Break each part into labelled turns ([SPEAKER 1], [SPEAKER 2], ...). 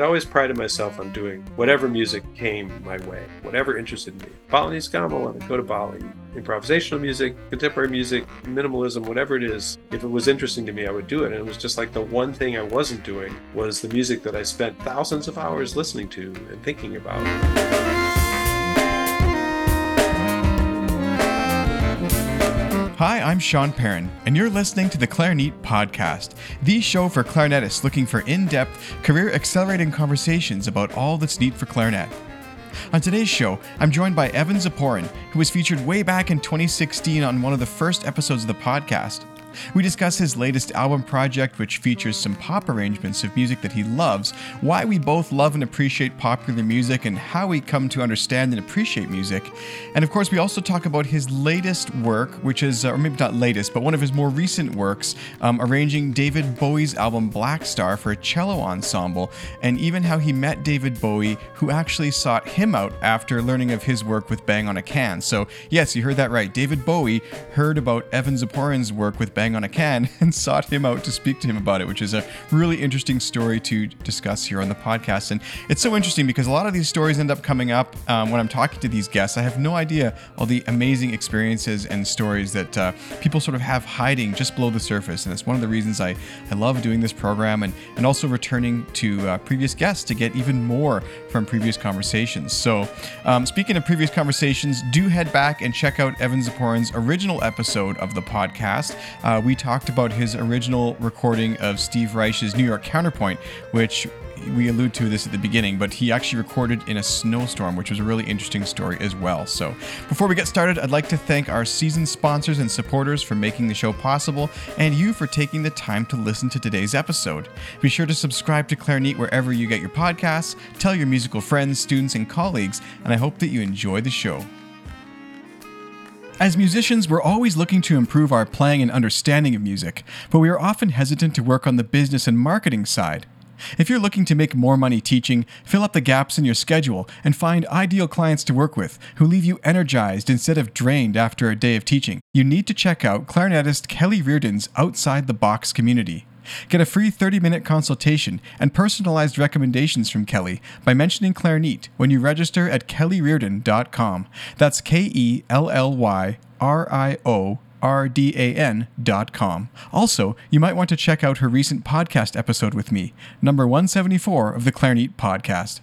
[SPEAKER 1] I'd always prided myself on doing whatever music came my way, whatever interested me. Balinese gamelan, I'd go to Bali. Improvisational music, contemporary music, minimalism, whatever it is, if it was interesting to me, I would do it. And it was just like the one thing I wasn't doing was the music that I spent thousands of hours listening to and thinking about.
[SPEAKER 2] Hi, I'm Sean Perrin, and you're listening to the Clarineat Podcast, the show for clarinetists looking for in depth, career accelerating conversations about all that's neat for clarinet. On today's show, I'm joined by Evan Ziporyn, who was featured way back in 2016 on one of the first episodes of the podcast. We discuss his latest album project, which features some pop arrangements of music that he loves, why we both love and appreciate popular music, and how we come to understand and appreciate music. And of course, we also talk about his latest work, which is, uh, or maybe not latest, but one of his more recent works, um, arranging David Bowie's album Blackstar for a cello ensemble, and even how he met David Bowie, who actually sought him out after learning of his work with Bang on a Can. So, yes, you heard that right. David Bowie heard about Evan Ziporyn's work with Bang on a Can and sought him out to speak to him about it, which is a really interesting story to discuss here on the podcast. And it's so interesting because a lot of these stories end up coming up um, when I'm talking to these guests. I have no idea all the amazing experiences and stories that uh, people sort of have hiding just below the surface. And it's one of the reasons I, I love doing this program and, and also returning to uh, previous guests to get even more from previous conversations. So, um, speaking of previous conversations, do head back and check out Evan Ziporyn's original episode of the podcast. Uh, uh, we talked about his original recording of Steve Reich's New York Counterpoint, which we allude to this at the beginning, but he actually recorded in a snowstorm, which was a really interesting story as well. So, before we get started, I'd like to thank our season sponsors and supporters for making the show possible, and you for taking the time to listen to today's episode. Be sure to subscribe to Clarineat wherever you get your podcasts, tell your musical friends, students, and colleagues, and I hope that you enjoy the show. As musicians, we're always looking to improve our playing and understanding of music, but we are often hesitant to work on the business and marketing side. If you're looking to make more money teaching, fill up the gaps in your schedule and find ideal clients to work with who leave you energized instead of drained after a day of teaching, you need to check out clarinetist Kelly Riordan's Outside the Box community. Get a free 30 minute consultation and personalized recommendations from Kelly by mentioning Clarineat when you register at kellyriordan.com. That's K E L L Y R I O rdan.com. Also, you might want to check out her recent podcast episode with me, number 174 of the Clarineat podcast.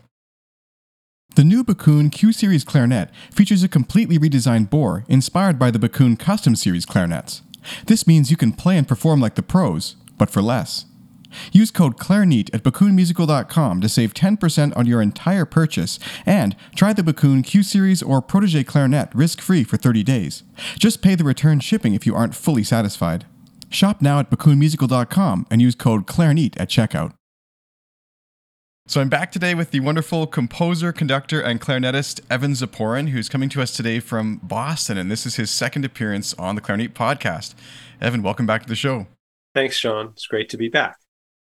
[SPEAKER 2] The new Backun Q Series clarinet features a completely redesigned bore inspired by the Backun Custom Series clarinets. This means you can play and perform like the pros, but for less. Use code CLARINEAT at BackunMusical.com to save 10% on your entire purchase and try the Backun Q Series or Protege Clarinet risk free for 30 days. Just pay the return shipping if you aren't fully satisfied. Shop now at BackunMusical.com and use code CLARINEAT at checkout. So I'm back today with the wonderful composer, conductor, and clarinetist Evan Ziporyn, who's coming to us today from Boston, and this is his second appearance on the Clarineat Podcast. Evan, welcome back to the show.
[SPEAKER 1] Thanks, Sean. It's great to be back.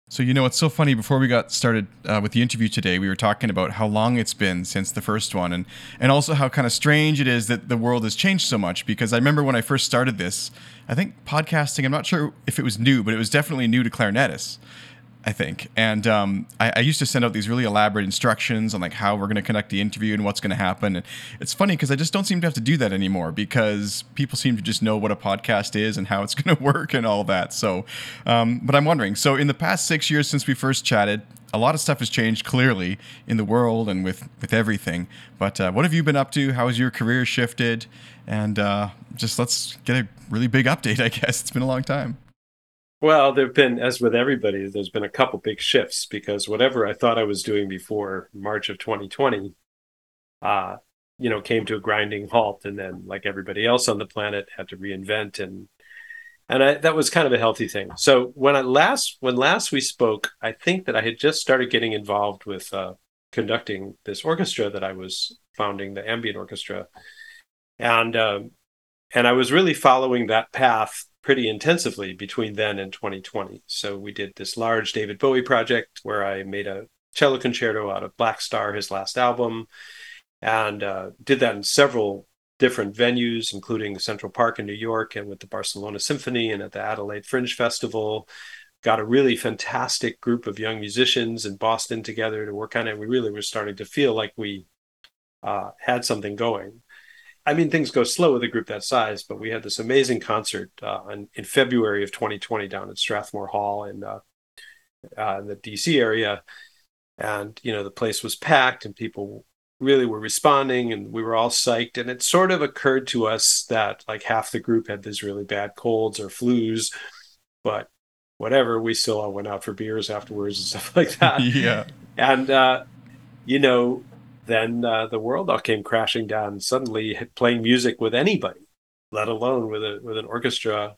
[SPEAKER 2] So, you know, it's so funny. Before we got started uh, with the interview today, we were talking about how long it's been since the first one, and, and also how kind of strange it is that the world has changed so much. Because I remember when I first started this, I think podcasting, I'm not sure if it was new, but it was definitely new to clarinetists. I think. And um, I, I, used to send out these really elaborate instructions on like how we're going to conduct the interview and what's going to happen. And it's funny because I just don't seem to have to do that anymore because people seem to just know what a podcast is and how it's going to work and all that. So, um, but I'm wondering. So, in the past six years since we first chatted, a lot of stuff has changed clearly in the world and with with everything. But uh, what have you been up to? How has your career shifted? And uh, just let's get a really big update. I guess it's been a long time.
[SPEAKER 1] Well, there've been, as with everybody, there's been a couple big shifts because whatever I thought I was doing before March of 2020, uh, you know, came to a grinding halt, and then, like everybody else on the planet, had to reinvent, and and I, that was kind of a healthy thing. So when I last when last we spoke, I think that I had just started getting involved with uh, conducting this orchestra that I was founding, the ambient orchestra, and um, and I was really following that path pretty intensively between then and 2020. So we did this large David Bowie project where I made a cello concerto out of Blackstar, his last album, and uh, did that in several different venues, including Central Park in New York and with the Barcelona Symphony and at the Adelaide Fringe Festival. got a really fantastic group of young musicians in Boston together to work on it. We really were starting to feel like we uh, had something going. I mean, things go slow with a group that size, but we had this amazing concert uh, in, in, February of 2020 down at Strathmore Hall in, uh, uh in the DC area. And, you know, the place was packed and people really were responding and we were all psyched. And it sort of occurred to us that like half the group had these really bad colds or flus, but whatever, we still all went out for beers afterwards and stuff like that.
[SPEAKER 2] yeah.
[SPEAKER 1] And, uh, you know, then uh, the world all came crashing down. Suddenly, playing music with anybody, let alone with a with an orchestra,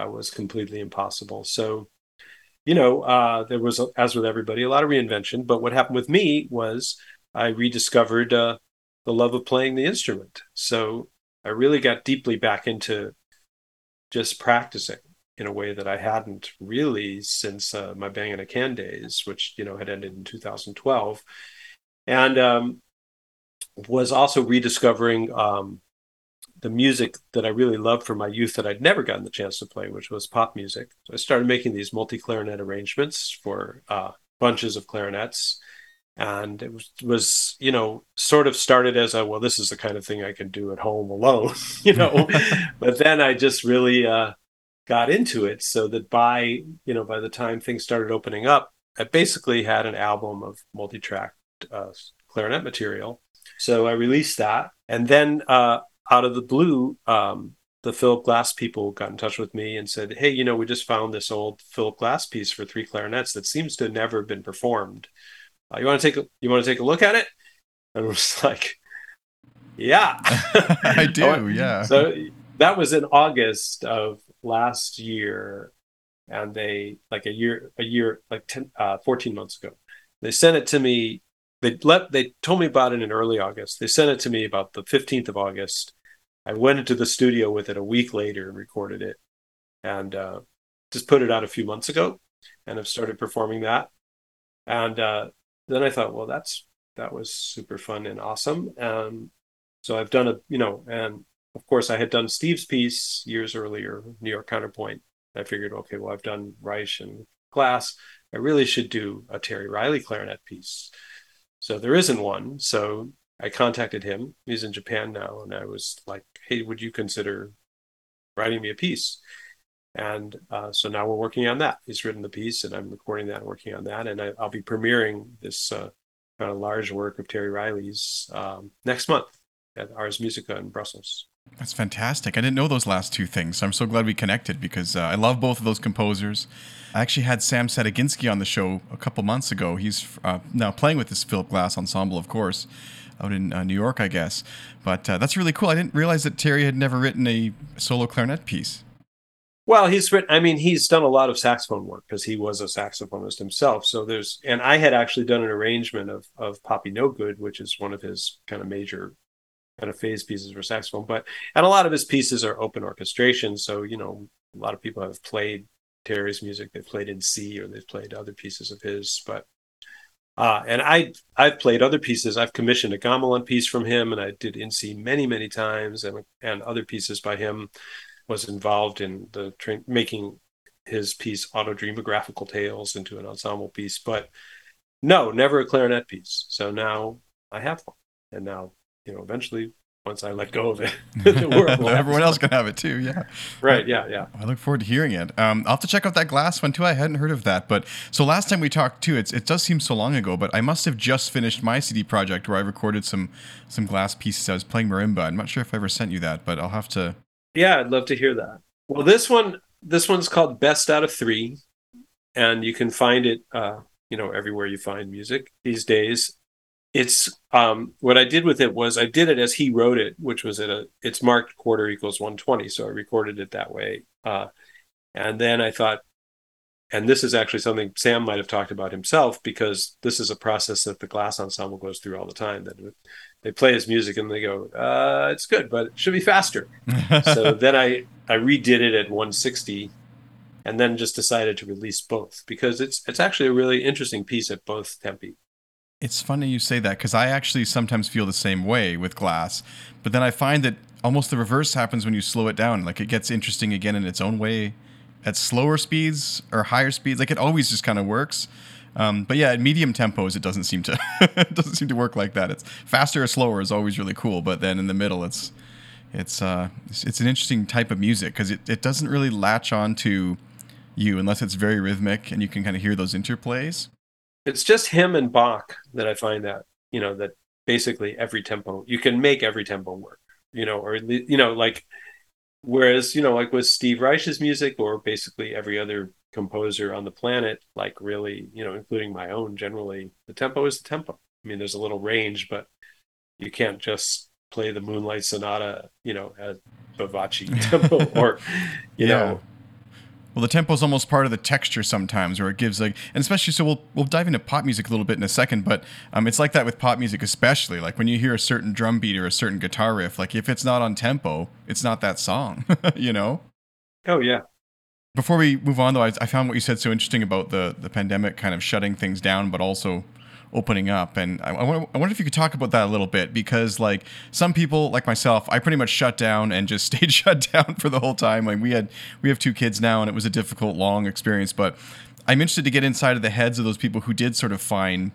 [SPEAKER 1] uh, was completely impossible. So, you know, uh, there was, as with everybody, a lot of reinvention. But what happened with me was I rediscovered uh, the love of playing the instrument. So I really got deeply back into just practicing in a way that I hadn't really since uh, my Bang on a Can days, which you know had ended in 2012 and um, was also rediscovering um, the music that I really loved from my youth that I'd never gotten the chance to play, which was pop music. So I started making these multi clarinet arrangements for uh, bunches of clarinets. And it was, was, you know, sort of started as a, well, this is the kind of thing I can do at home alone, you know. but then I just really uh, got into it so that by, you know, by the time things started opening up, I basically had an album of multi track uh, clarinet material. So I released that. And then uh, out of the blue, um, the Philip Glass people got in touch with me and said, Hey, you know, we just found this old Philip Glass piece for three clarinets that seems to never been performed. Uh, you want to take a, you want to take a look at it? And I was like, Yeah,
[SPEAKER 2] I do. yeah.
[SPEAKER 1] So that was in August of last year. And they like a year, a year, like 10, uh, 14 months ago, they sent it to me they let they told me about it in early August. They sent it to me about the 15th of August. I went into the studio with it a week later and recorded it, and uh, just put it out a few months ago, and have started performing that. And uh, then I thought, well, that's that was super fun and awesome. Um, so I've done a you know, and of course I had done Steve's piece years earlier, New York Counterpoint. I figured, okay, well I've done Reich and Glass. I really should do a Terry Riley clarinet piece. So there isn't one. So I contacted him. He's in Japan now. And I was like, hey, would you consider writing me a piece? And uh, so now we're working on that. He's written the piece and I'm recording that and working on that. And I, will be premiering this uh, kind of large work of Terry Riley's um, next month at Ars Musica in Brussels.
[SPEAKER 2] That's fantastic. I didn't know those last two things. I'm so glad we connected because uh, I love both of those composers. I actually had Sam Sadigursky on the show a couple months ago. He's uh, now playing with this Philip Glass ensemble, of course, out in uh, New York, I guess. But uh, that's really cool. I didn't realize that Terry had never written a solo clarinet piece.
[SPEAKER 1] Well, he's written, I mean, he's done a lot of saxophone work because he was a saxophonist himself. So there's, and I had actually done an arrangement of, of Poppy Nogood, which is one of his kind of major kind of phase pieces for saxophone. But and a lot of his pieces are open orchestration. So you know, a lot of people have played Terry's music. They've played in C or they've played other pieces of his. But uh, and I I've played other pieces. I've commissioned a gamelan piece from him, and I did in C many many times, and and other pieces by him. Was involved in the tra- making his piece Autodreamographical Tales into an ensemble piece, but no, never a clarinet piece. So now I have one, and now you know, eventually once I let go of it,
[SPEAKER 2] everyone else can have it too. Yeah.
[SPEAKER 1] Right. Yeah. Yeah.
[SPEAKER 2] I look forward to hearing it. Um, I'll have to check out that glass one too. I hadn't heard of that. But so last time we talked too, it's, it does seem so long ago, but I must have just finished my CD project where I recorded some, some glass pieces. I was playing marimba. I'm not sure if I ever sent you that, but I'll have to.
[SPEAKER 1] Yeah. I'd love to hear that. Well, this one, this one's called best out of three and you can find it, uh, you know, everywhere you find music these days it's um, what I did with it was I did it as he wrote it, which was at a it's marked quarter equals 120, so I recorded it that way. Uh, and then I thought, and this is actually something Sam might have talked about himself because this is a process that the glass ensemble goes through all the time. That they play his music and they go, uh, "It's good, but it should be faster." so then I I redid it at 160, and then just decided to release both because it's it's actually a really interesting piece at both tempi.
[SPEAKER 2] It's funny you say that because I actually sometimes feel the same way with glass, but then I find that almost the reverse happens when you slow it down. Like it gets interesting again in its own way at slower speeds or higher speeds. Like it always just kind of works. Um, but yeah, at medium tempos, it doesn't seem to it doesn't seem to work like that. It's faster or slower is always really cool, but then in the middle, it's it's uh, it's, it's an interesting type of music because it, it doesn't really latch on to you unless it's very rhythmic and you can kind of hear those interplays.
[SPEAKER 1] It's just him and Bach that I find that you know that basically every tempo you can make every tempo work, you know, or you know like whereas you know like with Steve Reich's music or basically every other composer on the planet, like really you know including my own, generally the tempo is the tempo. I mean, there's a little range, but you can't just play the Moonlight Sonata, you know, at Bavaci tempo or you yeah. know
[SPEAKER 2] well, the tempo is almost part of the texture sometimes, where it gives like, and especially so we'll we'll dive into pop music a little bit in a second, but um, it's like that with pop music, especially like when you hear a certain drum beat or a certain guitar riff, like if it's not on tempo, it's not that song, you know?
[SPEAKER 1] Oh yeah.
[SPEAKER 2] Before we move on, though, I, I found what you said so interesting about the the pandemic kind of shutting things down, but also opening up. And I, I, wonder if you could talk about that a little bit because, like, some people, like myself, I pretty much shut down and just stayed shut down for the whole time. Like, we had we have two kids now, and it was a difficult, long experience. But I'm interested to get inside of the heads of those people who did sort of find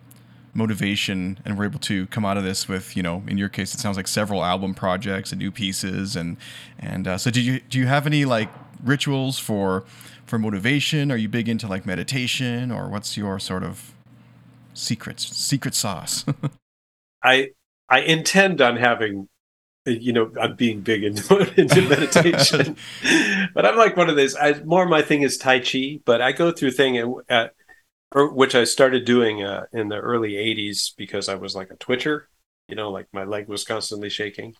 [SPEAKER 2] motivation and were able to come out of this with, you know, in your case, it sounds like several album projects and new pieces. And and uh, so, do you do you have any like rituals for for motivation? Are you big into like meditation, or what's your sort of secrets, secret sauce.
[SPEAKER 1] I I intend on having, you know, I'm being big into, into meditation, but I'm like one of these. I more my thing is Tai Chi, but I go through thing at, which I started doing uh, in the early '80s because I was like a twitcher, you know, like my leg was constantly shaking.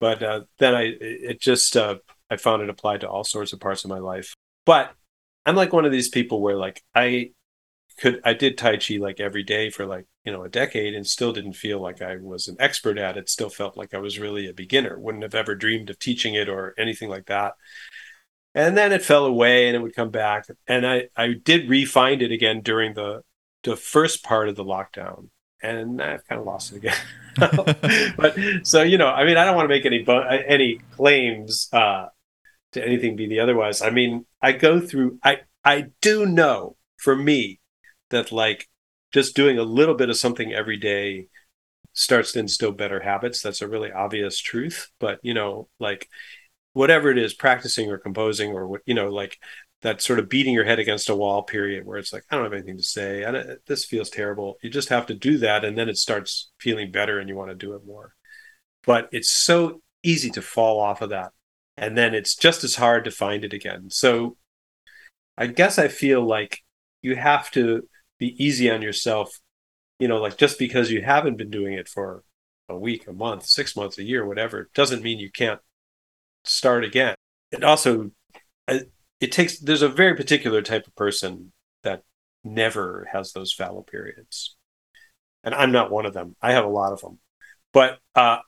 [SPEAKER 1] But uh, then I it just uh, I found it applied to all sorts of parts of my life. But I'm like one of these people where like I could I did Tai Chi like every day for like, you know, a decade and still didn't feel like I was an expert at it. Still felt like I was really a beginner. Wouldn't have ever dreamed of teaching it or anything like that. And then it fell away and it would come back. And I, I did re-find it again during the the first part of the lockdown. And I've kind of lost it again. but so you know, I mean, I don't want to make any any claims uh, to anything be the otherwise. I mean, I go through. I I do know for me that like just doing a little bit of something every day starts to instill better habits. That's a really obvious truth. But you know, like whatever it is, practicing or composing or what you know, like that sort of beating your head against a wall period where it's like I don't have anything to say. I this feels terrible. You just have to do that, and then it starts feeling better, and you want to do it more. But it's so easy to fall off of that, and then it's just as hard to find it again. So I guess I feel like you have to be easy on yourself you know like just because you haven't been doing it for a week a month six months a year whatever doesn't mean you can't start again. It also uh, it takes there's a very particular type of person that never has those fallow periods. And i'm not one of them. I have a lot of them but uh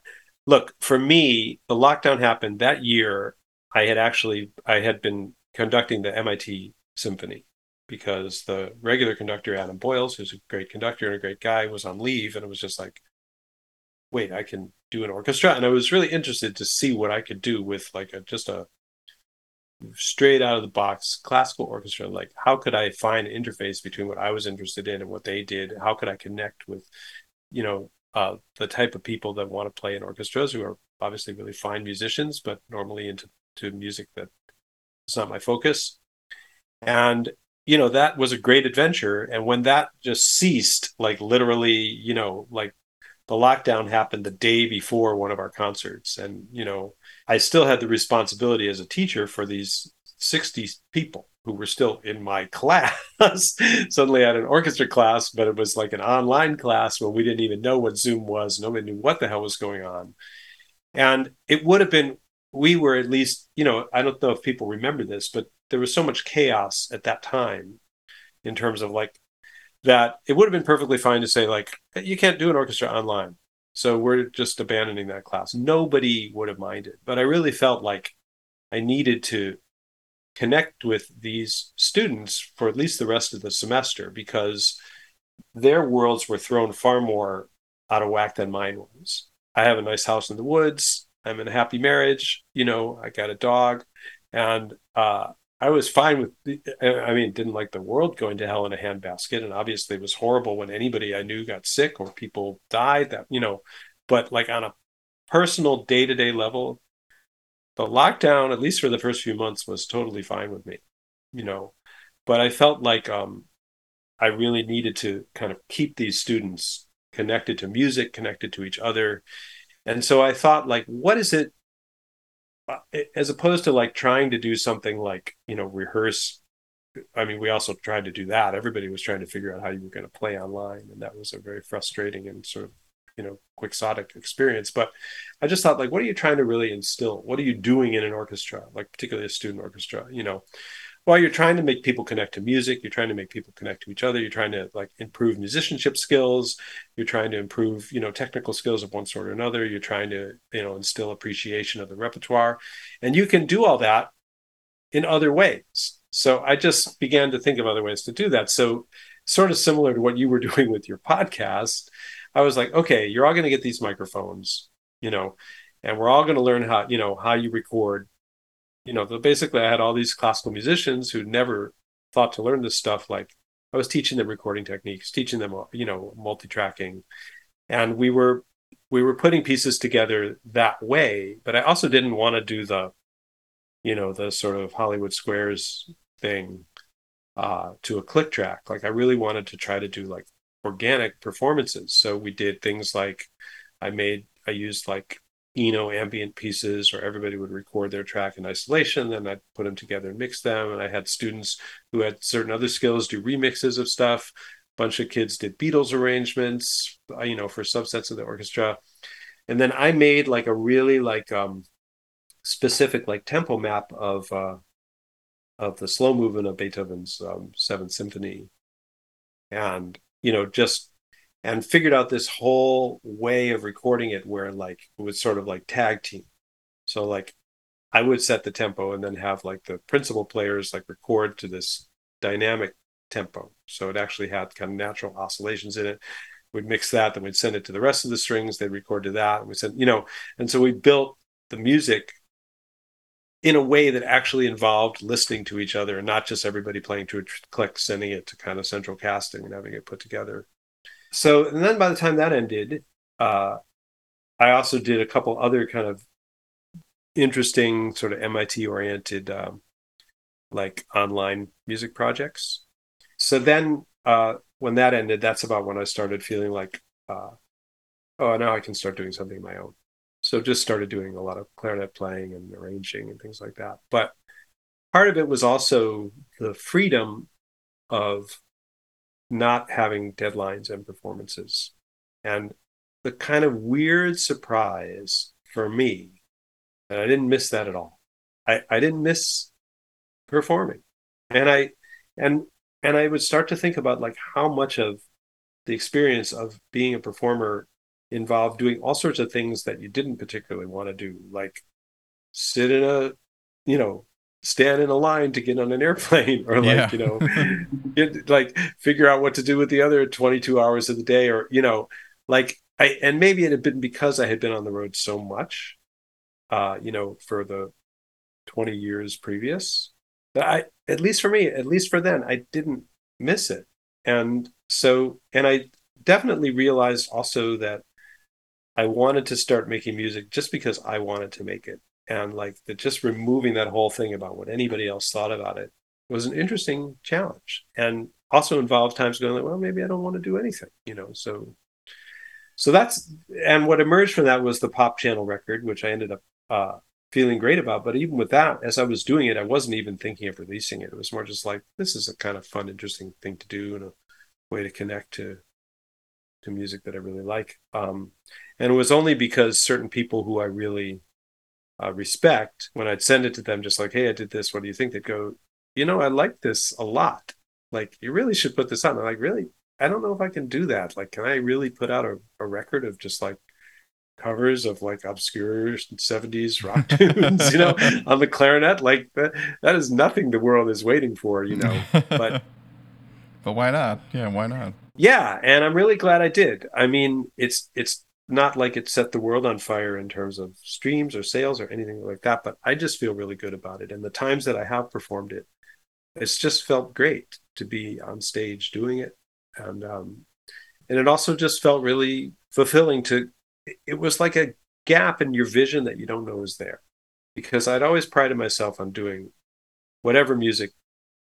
[SPEAKER 1] look for me the lockdown happened that year. I had actually i had been conducting the mit symphony because the regular conductor Adam Boyles, who's a great conductor and a great guy, was on leave, and it was just like, wait, I can do an orchestra, and I was really interested to see what I could do with like a just a straight out of the box classical orchestra. Like, how could I find an interface between what I was interested in and what they did? How could I connect with, you know, uh, the type of people that want to play in orchestras who are obviously really fine musicians, but normally into to music that is not my focus. And you know that was a great adventure. And when that just ceased like literally you know like the lockdown happened the day before one of our concerts. And you know i still had the responsibility as a teacher for these 60 people who were still in my class. Suddenly I had an orchestra class but it was like an online class where we didn't even know what zoom was. Nobody knew what the hell was going on. And it would have been we were at least you know i don't know if people remember this but there was so much chaos at that time in terms of like that it would have been perfectly fine to say like you can't do an orchestra online. So we're just abandoning that class. Nobody would have minded but i really felt like i needed to connect with these students for at least the rest of the semester because their worlds were thrown far more out of whack than mine was. I have a nice house in the woods. I'm in a happy marriage. You know i got a dog. And uh, I was fine with, the, I mean, didn't like the world going to hell in a handbasket. And obviously it was horrible when anybody I knew got sick or people died that, you know, but like on a personal day to day level, the lockdown, at least for the first few months, was totally fine with me, you know. But I felt like um, I really needed to kind of keep these students connected to music, connected to each other. And so I thought, like, what is it as opposed to like trying to do something like you know rehearse i mean we also tried to do that. Everybody was trying to figure out how you were going to play online and that was a very frustrating and sort of you know quixotic experience. But i just thought like what are you trying to really instill? What are you doing in an orchestra like particularly a student orchestra you know well you're trying to make people connect to music you're trying to make people connect to each other you're trying to like improve musicianship skills you're trying to improve you know technical skills of one sort or another you're trying to you know instill appreciation of the repertoire and you can do all that in other ways. So i just began to think of other ways to do that. So sort of similar to what you were doing with your podcast i was like okay you're all going to get these microphones you know and we're all going to learn how you know how you record you know, basically I had all these classical musicians who never thought to learn this stuff. Like I was teaching them recording techniques, teaching them, you know, multi-tracking, and we were we were putting pieces together that way. But I also didn't want to do the, you know, the sort of Hollywood Squares thing uh, to a click track. Like I really wanted to try to do like organic performances. So we did things like I made I used like Eno ambient pieces, or everybody would record their track in isolation. Then I'd put them together and mix them. And I had students who had certain other skills do remixes of stuff. A bunch of kids did Beatles arrangements, uh, you know, for subsets of the orchestra. And then I made like a really like um, specific like tempo map of uh, of the slow movement of Beethoven's um, Seventh Symphony, and you know just and figured out this whole way of recording it where like it was sort of like tag team. So like I would set the tempo and then have like the principal players like record to this dynamic tempo. So it actually had kind of natural oscillations in it. We'd mix that, then we'd send it to the rest of the strings. They'd record to that, and we said, you know, and so we built the music in a way that actually involved listening to each other and not just everybody playing to a click, sending it to kind of central casting and having it put together so and then by the time that ended, uh, I also did a couple other kind of interesting sort of MIT oriented um, like online music projects. So then uh, when that ended, that's about when I started feeling like, uh, oh, now I can start doing something my own. So just started doing a lot of clarinet playing and arranging and things like that. But part of it was also the freedom of not having deadlines and performances. And the kind of weird surprise for me, and I didn't miss that at all. I, I didn't miss performing. And I and and I would start to think about like how much of the experience of being a performer involved doing all sorts of things that you didn't particularly want to do, like sit in a, you know, stand in a line to get on an airplane or like yeah. you know get, like figure out what to do with the other 22 hours of the day or you know like i and maybe it had been because i had been on the road so much uh you know for the 20 years previous that i at least for me at least for then i didn't miss it and so and i definitely realized also that i wanted to start making music just because i wanted to make it and like the just removing that whole thing about what anybody else thought about it was an interesting challenge and also involved times going like well maybe i don't want to do anything you know so so that's and what emerged from that was the pop channel record which i ended up uh, feeling great about but even with that as i was doing it i wasn't even thinking of releasing it. It was more just like this is a kind of fun interesting thing to do and a way to connect to to music that i really like um and it was only because certain people who i really uh, respect when I'd send it to them, just like, hey, I did this. What do you think? They'd go, you know, I like this a lot. Like, you really should put this on. I'm like, really? I don't know if I can do that. Like, can I really put out a, a record of just like covers of like obscure 70s rock tunes, you know, on the clarinet? Like, that, that is nothing the world is waiting for, you know. But,
[SPEAKER 2] but why not? Yeah, why not?
[SPEAKER 1] Yeah. And I'm really glad I did. I mean, it's, it's, not like it set the world on fire in terms of streams or sales or anything like that, but I just feel really good about it. And the times that I have performed it, it's just felt great to be on stage doing it. And um, and it also just felt really fulfilling to it was like a gap in your vision that you don't know is there. Because I'd always prided myself on doing whatever music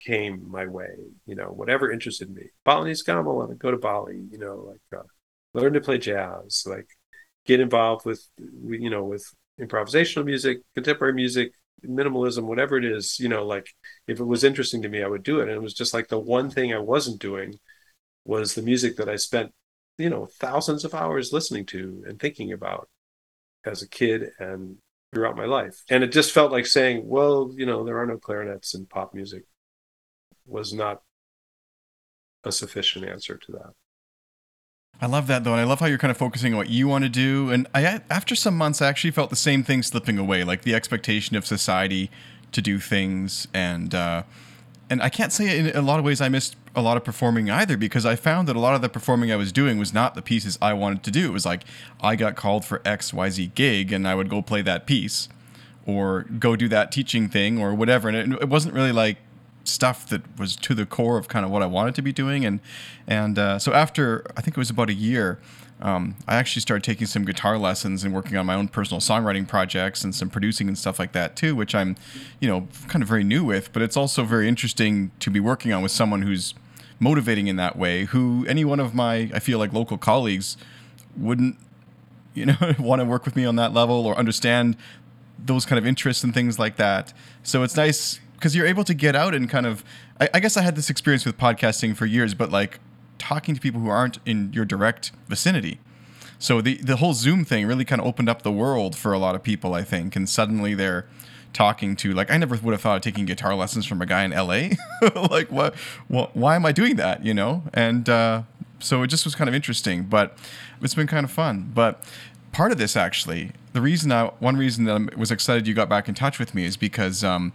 [SPEAKER 1] came my way, you know, whatever interested me. Balinese gamelan, go to Bali, you know, like uh, learn to play jazz, like get involved with, you know, with improvisational music, contemporary music, minimalism, whatever it is, you know, like if it was interesting to me, I would do it. And it was just like the one thing I wasn't doing was the music that I spent, you know, thousands of hours listening to and thinking about as a kid and throughout my life. And it just felt like saying, well, you know, there are no clarinets in pop music was not a sufficient answer to that.
[SPEAKER 2] I love that though, and I love how you're kind of focusing on what you want to do. And I, after some months, I actually felt the same thing slipping away, like the expectation of society to do things, and uh, and I can't say in a lot of ways I missed a lot of performing either because I found that a lot of the performing I was doing was not the pieces I wanted to do. It was like I got called for X Y Z gig, and I would go play that piece, or go do that teaching thing, or whatever. And it, it wasn't really like stuff that was to the core of kind of what I wanted to be doing. And and uh, so after I think it was about a year, um, I actually started taking some guitar lessons and working on my own personal songwriting projects and some producing and stuff like that too, which I'm, you know, kind of very new with. But it's also very interesting to be working on with someone who's motivating in that way. Who any one of my I feel like local colleagues wouldn't, you know, want to work with me on that level or understand those kind of interests and things like that. So it's nice because you're able to get out and kind of I, I, guess I had this experience with podcasting for years, but like talking to people who aren't in your direct vicinity. So the the whole Zoom thing really kind of opened up the world for a lot of people, I think, and suddenly they're talking to like I never would have thought of taking guitar lessons from a guy in LA. like what, what why am I doing that, you know? And uh, so it just was kind of interesting, but it's been kind of fun. But part of this actually, the reason I one reason that I was excited you got back in touch with me is because um,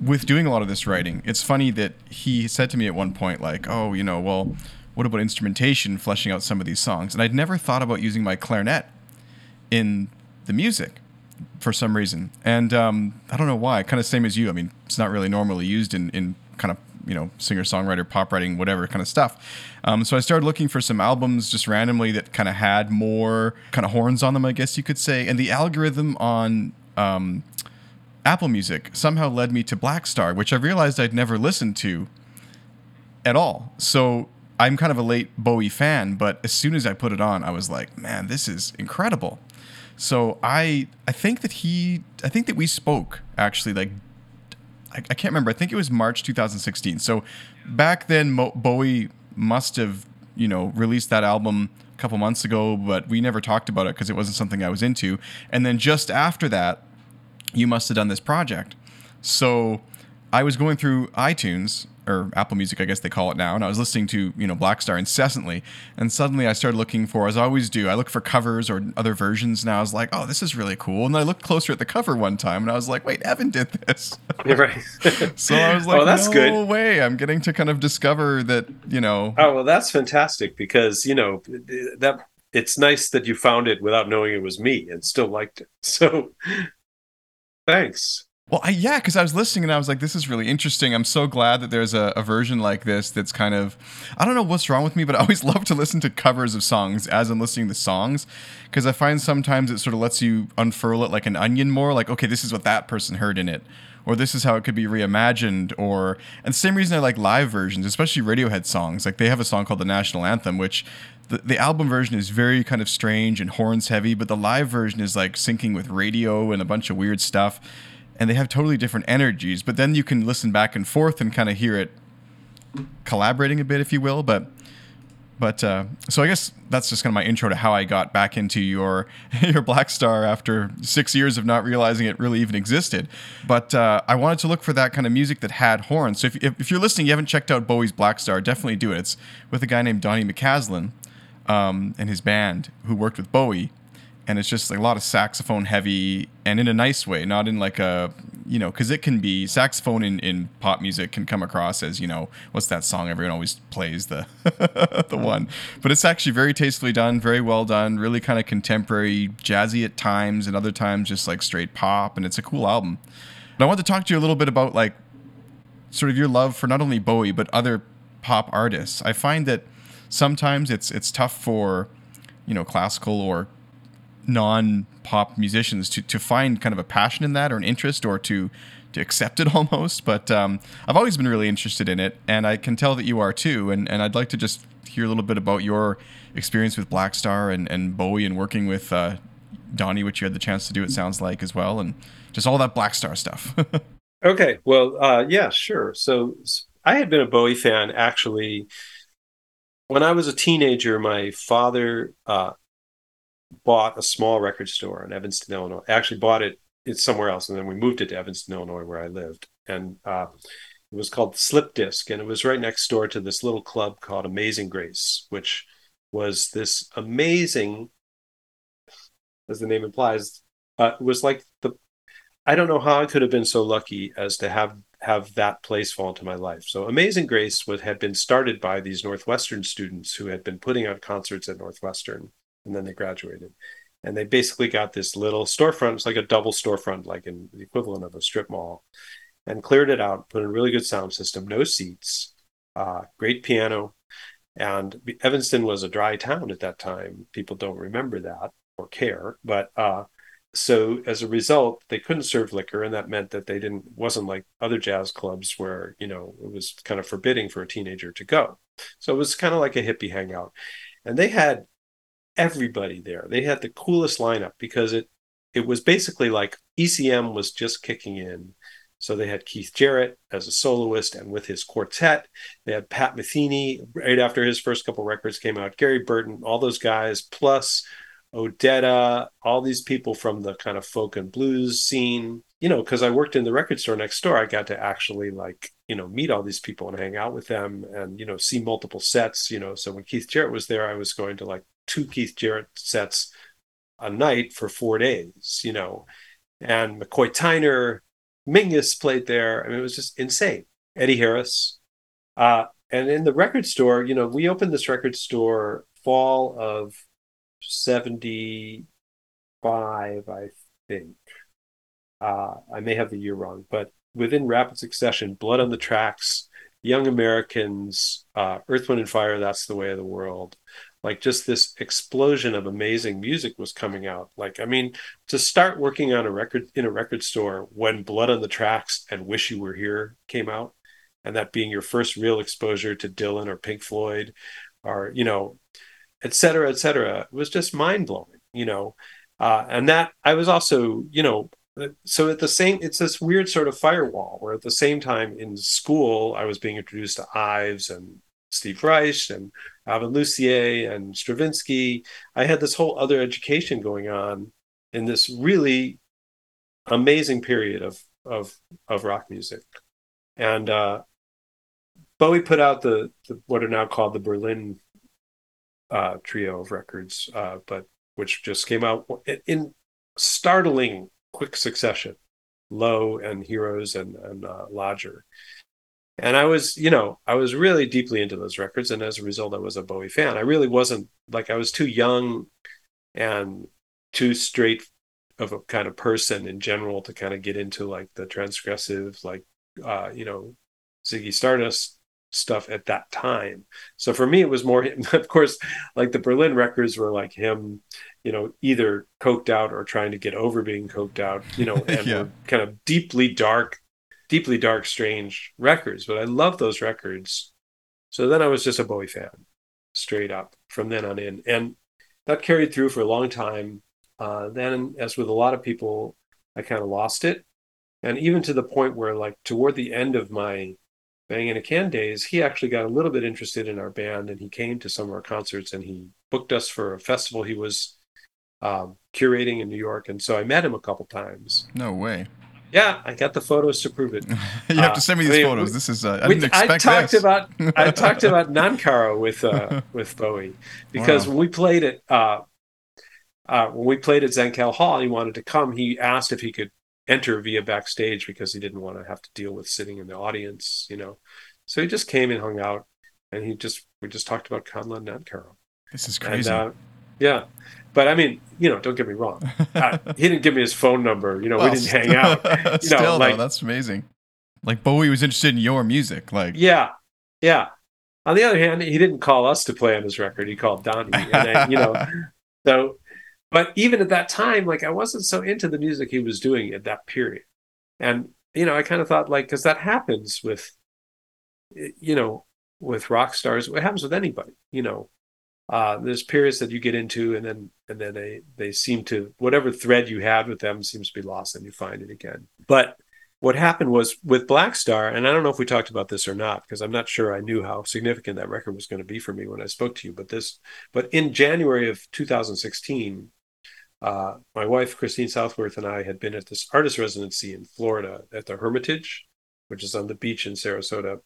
[SPEAKER 2] with doing a lot of this writing, it's funny that he said to me at one point, like, oh, you know, well, what about instrumentation, fleshing out some of these songs? And I'd never thought about using my clarinet in the music for some reason. And um, I don't know why, kind of same as you. I mean, it's not really normally used in, in kind of, you know, singer songwriter, pop writing, whatever kind of stuff. Um, so I started looking for some albums just randomly that kind of had more kind of horns on them, I guess you could say. And the algorithm on um, Apple Music somehow led me to Blackstar, which I realized I'd never listened to at all. So I'm kind of a late Bowie fan, but as soon as I put it on, I was like, man, this is incredible. So I I think that he I think that we spoke actually like I, I can't remember. I think it was March 2016. So back then Mo- Bowie must have you know released that album a couple months ago, but we never talked about it because it wasn't something I was into. And then just after that, you must have done this project. So I was going through iTunes or Apple Music, I guess they call it now, and I was listening to you know Blackstar incessantly, and suddenly I started looking for, as I always do, I look for covers or other versions, and I was like, oh, this is really cool, and I looked closer at the cover one time, and I was like, wait, Evan did this,
[SPEAKER 1] right?
[SPEAKER 2] so I was oh, like, oh, that's no good. way, I'm getting to kind of discover that you know.
[SPEAKER 1] Oh well, that's fantastic because you know that it's nice that you found it without knowing it was me and still liked it. So Thanks.
[SPEAKER 2] Well, I, yeah, because I was listening and I was like, this is really interesting. I'm so glad that there's a, a, version like this that's kind of, I don't know what's wrong with me, but I always love to listen to covers of songs as I'm listening to songs because I find sometimes it sort of lets you unfurl it like an onion more. Like, okay, this is what that person heard in it, or this is how it could be reimagined. Or, and same reason I like live versions, especially Radiohead songs. Like, they have a song called the National Anthem, which the, the album version is very kind of strange and horns heavy, but the live version is like syncing with radio and a bunch of weird stuff. And they have totally different energies, but then you can listen back and forth and kind of hear it collaborating a bit, if you will. But but uh, so I guess that's just kind of my intro to how I got back into your your Blackstar after six years of not realizing it really even existed. But uh, I wanted to look for that kind of music that had horns. So if, if, you're listening, you haven't checked out Bowie's Blackstar, definitely do it. It's with a guy named Donny McCaslin um, and his band who worked with Bowie, and it's just like a lot of saxophone heavy and in a nice way, not in like a you know, because it can be saxophone in, in pop music can come across as you know what's that song everyone always plays the the one, but it's actually very tastefully done, very well done, really kind of contemporary, jazzy at times, and other times just like straight pop, and it's a cool album. But I want to talk to you a little bit about like sort of your love for not only Bowie but other pop artists. I find that sometimes it's it's tough for you know classical or non pop musicians to, to find kind of a passion in that or an interest or to to accept it almost. But um, I've always been really interested in it, and I can tell that you are too. And and I'd like to just hear a little bit about your experience with Blackstar and, and Bowie and working with uh, Donny, which you had the chance to do. It sounds like as well, and just all that Blackstar stuff.
[SPEAKER 1] okay, well, uh, yeah, sure. So I had been a Bowie fan actually when I was a teenager. My father uh, bought a small record store in Evanston, Illinois. Actually bought it it's somewhere else, and then we moved it to Evanston, Illinois, where I lived, and uh, it was called Slip Disc, and it was right next door to this little club called Amazing Grace, which was this amazing, as the name implies, uh, was like the. I don't know how I could have been so lucky as to have have that place fall into my life. So Amazing Grace was had been started by these Northwestern students who had been putting on concerts at Northwestern and then they graduated. And they basically got this little storefront. It's like a double storefront, like in the equivalent of a strip mall, and cleared it out, put in a really good sound system, no seats, uh, great piano. And Evanston was a dry town at that time. People don't remember that or care, but uh, so as a result, they couldn't serve liquor, and that meant that they didn't wasn't like other jazz clubs where you know it was kind of forbidding for a teenager to go. So it was kind of like a hippie hangout, and they had everybody there. They had the coolest lineup because it it was basically like ECM was just kicking in. So they had Keith Jarrett as a soloist and with his quartet. They had Pat Metheny right after his first couple records came out, Gary Burton, all those guys, plus Odetta, all these people from the kind of folk and blues scene. You know, because I worked in the record store next door, I got to actually like, you know, meet all these people and hang out with them and, you know, see multiple sets. You know, so when Keith Jarrett was there, I was going to like two Keith Jarrett sets a night for four days, you know. And McCoy Tyner, Mingus played there. I mean, it was just insane. Eddie Harris. Uh, and in the record store, you know, we opened this record store fall of 75, I think. Uh, I may have the year wrong, but within rapid succession, Blood on the Tracks, Young Americans, uh, Earth, Wind, and Fire, That's the Way of the World, like just this explosion of amazing music was coming out like i mean to start working on a record in a record store when blood on the tracks and wish you were here came out and that being your first real exposure to dylan or pink floyd or you know et cetera et cetera was just mind-blowing you know uh, and that i was also you know so at the same it's this weird sort of firewall where at the same time in school i was being introduced to ives and Steve Reich and Alvin Lucier and Stravinsky. I had this whole other education going on in this really amazing period of of of rock music. And uh, Bowie put out the, the, what are now called the Berlin uh, trio of records, uh, but which just came out in startling quick succession. Low and Heroes and and uh, Lodger, and I was, you know, I was really deeply into those records, and as a result, I was a Bowie fan. I really wasn't like I was too young and too straight of a kind of person in general to kind of get into like the transgressive, like uh, you know, Ziggy Stardust stuff at that time. So for me, it was more, of course, like the Berlin records were like him, you know, either coked out or trying to get over being coked out, you know, and yeah. kind of deeply dark deeply dark, strange records, but I love those records. So then I was just a Bowie fan, straight up from then on in. And that carried through for a long time. Uh, then, as with a lot of people, I kind of lost it. And even to the point where, like, toward the end of my Bang on a Can days, he actually got a little bit interested in our band and he came to some of our concerts and he booked us for a festival he was um, curating in New York. And so I met him a couple times.
[SPEAKER 2] No way.
[SPEAKER 1] Yeah, I got the photos to prove it.
[SPEAKER 2] you have uh, to send me these I mean, photos. We, this is uh, I didn't expect I
[SPEAKER 1] talked
[SPEAKER 2] this.
[SPEAKER 1] about I talked about Nancarrow with uh, with Bowie because wow. when we played it uh, uh, when we played at Zankel Hall, he wanted to come. He asked if he could enter via backstage because he didn't want to have to deal with sitting in the audience, you know. So he just came and hung out, and he just we just talked about Conlon Nancarrow.
[SPEAKER 2] This is crazy.
[SPEAKER 1] And, uh, yeah, but I mean, you know, don't get me wrong. Uh, he didn't give me his phone number. You know,
[SPEAKER 2] Well,
[SPEAKER 1] we didn't hang out. You
[SPEAKER 2] Still,
[SPEAKER 1] know,
[SPEAKER 2] though, that's amazing. Like Bowie was interested in your music. Like,
[SPEAKER 1] yeah, yeah. On the other hand, he didn't call us to play on his record. He called Donny, and I, you know, so. But even at that time, like I wasn't so into the music he was doing at that period, and you know, I kind of thought like because that happens with, you know, with rock stars. It happens with anybody. You know, uh, there's periods that you get into, and then and then they they seem to whatever thread you had with them seems to be lost, and you find it again. But what happened was with Blackstar, and I don't know if we talked about this or not, because I'm not sure I knew how significant that record was going to be for me when I spoke to you. But this, but in January of 2016, uh, my wife Christine Southworth and I had been at this artist residency in Florida at the Hermitage, which is on the beach in Sarasota,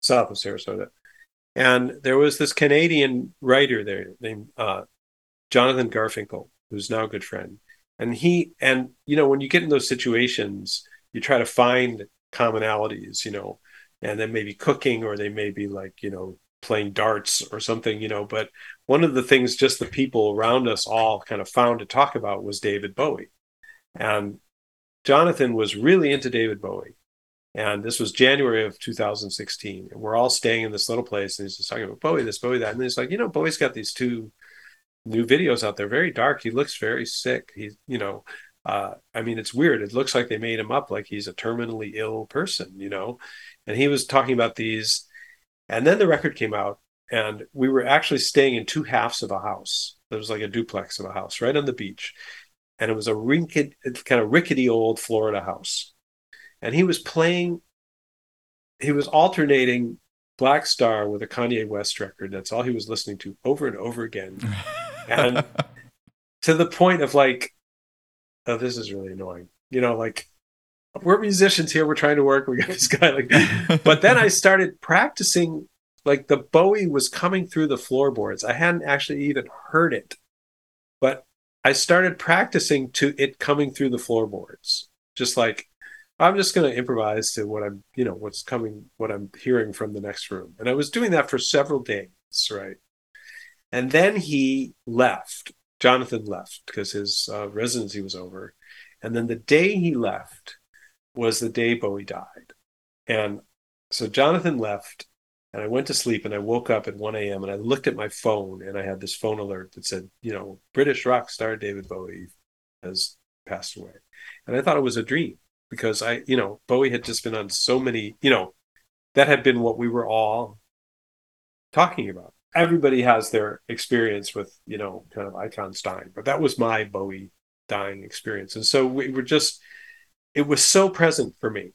[SPEAKER 1] south of Sarasota, and there was this Canadian writer there named uh, Jonathan Garfinkel, who's now a good friend, and he and you know when you get in those situations you try to find commonalities, you know, and then maybe cooking or they may be like, you know, playing darts or something, you know. But one of the things just the people around us all kind of found to talk about was David Bowie. And Jonathan was really into David Bowie. And this was January of 2016. And we're all staying in this little place. And he's just talking about Bowie, this, Bowie, that. And he's like, you know, Bowie's got these two new videos out there, very dark. He looks very sick. He's, you know, uh, I mean, it's weird. It looks like they made him up like he's a terminally ill person, you know. And he was talking about these, and then the record came out, and we were actually staying in two halves of a house. There was like a duplex of a house right on the beach, and it was a rickety, kind of rickety old Florida house. And he was playing. He was alternating Blackstar with a Kanye West record. That's all he was listening to over and over again, and to the point of like oh, this is really annoying. You know, like we're musicians here, we're trying to work. We got this guy like, that. but then I started practicing. Like the Bowie was coming through the floorboards. I hadn't actually even heard it, but I started practicing to it coming through the floorboards. Just like I'm just going to improvise to what I'm, you know, what's coming, what I'm hearing from the next room. And I was doing that for several days, right? And then he left Jonathan left because his uh, residency was over. And then the day he left was the day Bowie died. And so Jonathan left, and I went to sleep and I woke up at 1 a.m. and I looked at my phone and I had this phone alert that said, you know, British rock star David Bowie has passed away. And I thought it was a dream because I, you know, Bowie had just been on so many, you know, that had been what we were all talking about everybody has their experience with you know kind of icons dying but that was my bowie dying experience and so we were just it was so present for me.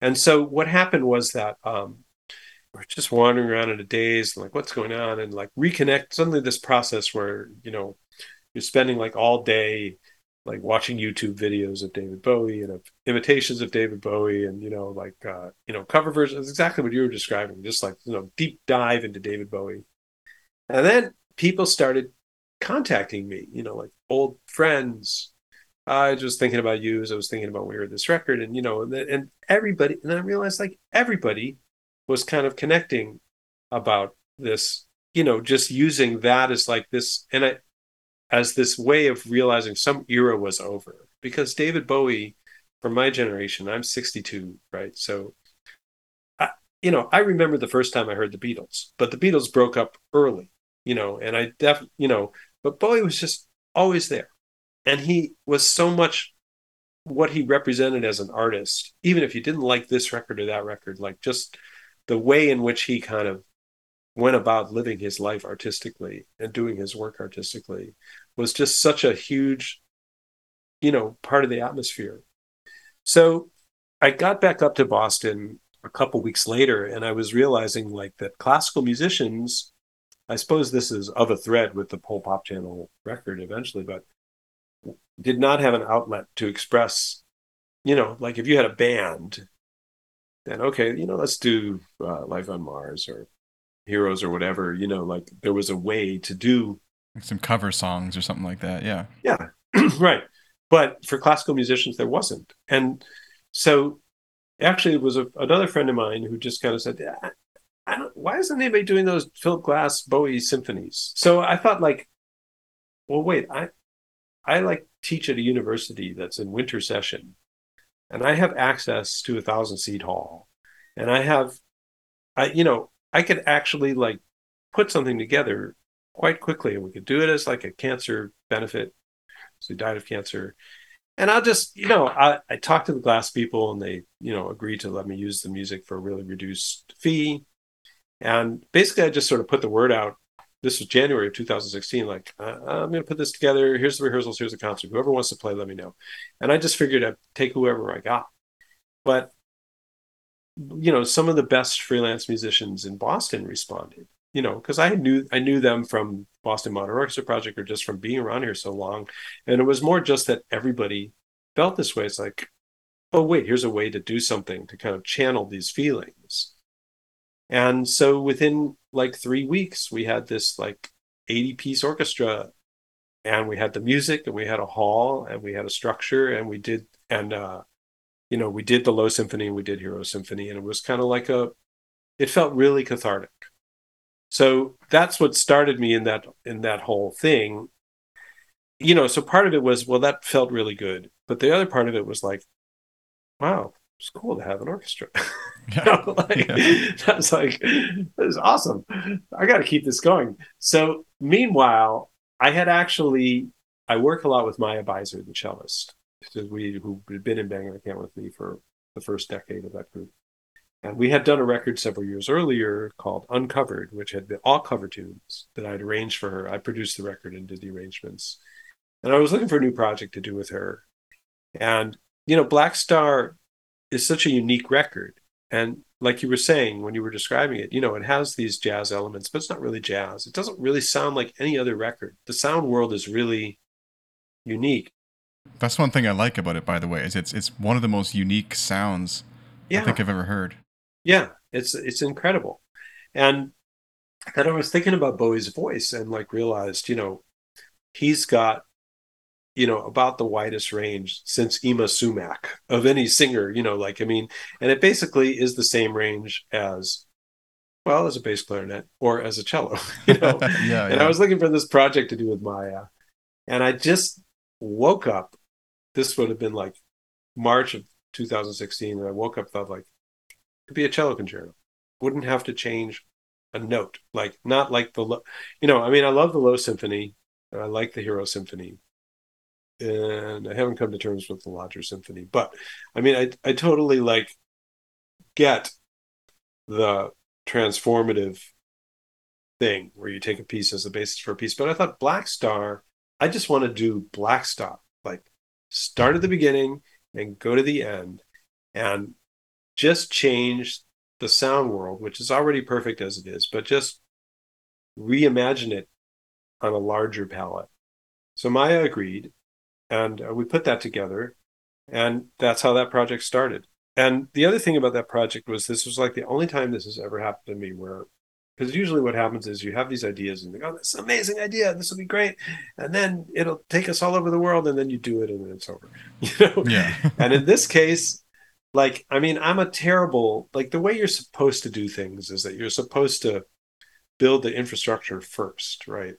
[SPEAKER 1] And so what happened was that um we're just wandering around in a daze and like what's going on? And like reconnect suddenly this process where you know you're spending like all day like watching YouTube videos of David Bowie and of imitations of David Bowie and you know like uh you know cover versions. Exactly what you were describing just like you know deep dive into David Bowie. And then people started contacting me, you know, like old friends. I was just thinking about you as I was thinking about we heard this record, and you know, and, and everybody, and I realized like everybody was kind of connecting about this, you know, just using that as like this, and I, as this way of realizing some era was over because David Bowie, from my generation, I'm 62, right? So, I, you know, I remember the first time I heard the Beatles, but the Beatles broke up early you know, and I def, you know, but Bowie was just always there. And he was so much what he represented as an artist, even if you didn't like this record or that record, like just the way in which he kind of went about living his life artistically and doing his work artistically was just such a huge, you know, part of the atmosphere. So I got back up to Boston a couple weeks later and I was realizing like that classical musicians I suppose this is of a thread with the Pole Pop Channel record eventually, but did not have an outlet to express, you know, like if you had a band, then okay, you know, let's do uh, Life on Mars or Heroes or whatever, you know, like there was a way to do
[SPEAKER 2] like some cover songs or something like that. Yeah.
[SPEAKER 1] Yeah. right. but for classical musicians, there wasn't. And so actually, it was a, another friend of mine who just kind of said, I, I don't, why isn't anybody doing those Philip Glass Bowie symphonies? So I thought, like, well, wait, I, I like teach at a university that's in winter session, and I have access to a thousand seat hall, and I have, I, you know, I could actually like put something together quite quickly, and we could do it as like a cancer benefit. So died of cancer, and I'll just, you know, I, I talked to the glass people, and they, you know, agreed to let me use the music for a really reduced fee. And basically, I just sort of put the word out. This was January of 2016. Like, uh, I'm going to put this together. Here's the rehearsals. Here's the concert. Whoever wants to play, let me know. And I just figured I'd take whoever I got. But, you know, some of the best freelance musicians in Boston responded you know, because I knew I knew them from Boston Modern Orchestra Project or just from being around here so long, and it was more just that everybody felt this way. It's like, oh wait, here's a way to do something to kind of channel these feelings. And so within like three weeks, we had this like 80 piece orchestra, and we had the music, and we had a hall, and we had a structure, and we did and uh, you know we did the Low Symphony, and we did Hero Symphony, and it was kind of like a, it felt really cathartic. So that's what started me in that in that whole thing. You know so part of it was well that felt really good. But the other part of it was like wow it's cool to have an orchestra you know, like, yeah. that's like this is awesome i got to keep this going so meanwhile i had actually i work a lot with Maya Beiser, the cellist we who had been in Bang on a Can with me for the first decade of that group and we had done a record several years earlier called Uncovered, which had been all cover tunes that I'd arranged for her. I produced the record and did the arrangements. And I was looking for a new project to do with her. And, you know, Blackstar is such a unique record. And like you were saying when you were describing it, you know, it has these jazz elements, but it's not really jazz. It doesn't really sound like any other record. The sound world is really unique.
[SPEAKER 2] That's one thing I like about it, by the way, is it's it's one of the most unique sounds yeah. I think I've ever heard.
[SPEAKER 1] Yeah, it's it's incredible. And then I was thinking about Bowie's voice and like realized, you know, he's got, you know, about the widest range since Yma Sumac of any singer, you know, like I mean, and it basically is the same range as well as a bass clarinet or as a cello, you know. yeah, and yeah. I was looking for this project to do with Maya. And I just woke up. This would have been like March of 2016, and I woke up thought like could be a cello concerto. Wouldn't have to change a note. Like not like the low, you know. I mean, I love the Low Symphony. I like the Hero Symphony, and I haven't come to terms with the Lodger Symphony. But I mean, I I totally like get the transformative thing where you take a piece as the basis for a piece. But I thought Blackstar, I just want to do Blackstar, like start at the beginning and go to the end. And just change the sound world, which is already perfect as it is, but just reimagine it on a larger palette. So Maya agreed, and uh, we put that together, and that's how that project started. And the other thing about that project was this was like the only time this has ever happened to me where because usually what happens is you have these ideas and you go, oh, this is an amazing idea, this will be great. And then it'll take us all over the world, and then you do it and then it's over. You know? Yeah. and in this case, like i mean i'm a terrible like the way you're supposed to do things is that you're supposed to build the infrastructure first right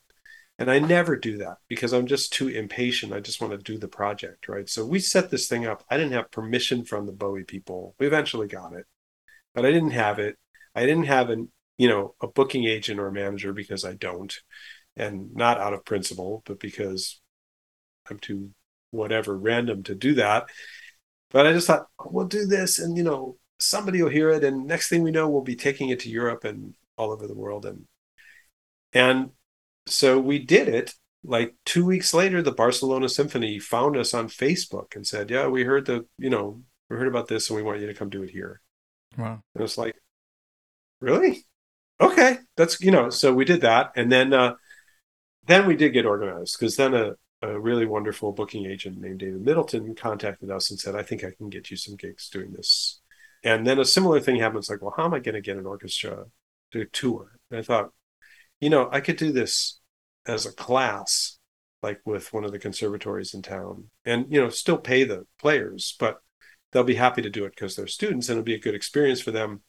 [SPEAKER 1] and i never do that because i'm just too impatient. I just want to do the project right? So we set this thing up. I didn't have permission from the bowie people. We eventually got it. But i didn't have it. I didn't have an you know a booking agent or a manager because i don't. And not out of principle but because i'm too whatever random to do that. But I just thought, oh, we'll do this, and you know, somebody will hear it, and next thing we know, we'll be taking it to Europe and all over the world, and and so we did it. Like two weeks later, the Barcelona Symphony found us on Facebook and said, "Yeah, we heard the, you know, we heard about this, and we want you to come do it here."
[SPEAKER 2] Wow!
[SPEAKER 1] And it's like, really? Okay, that's you know. So we did that, and then uh, then we did get organized because then a a really wonderful booking agent named David Middleton contacted us and said, I think I can get you some gigs doing this. And then a similar thing happens like, well, how am I going to get an orchestra to tour? And I thought, you know, I could do this as a class like with one of the conservatories in town, and you know, still pay the players, but they'll be happy to do it because they're students and it'll be a good experience for them.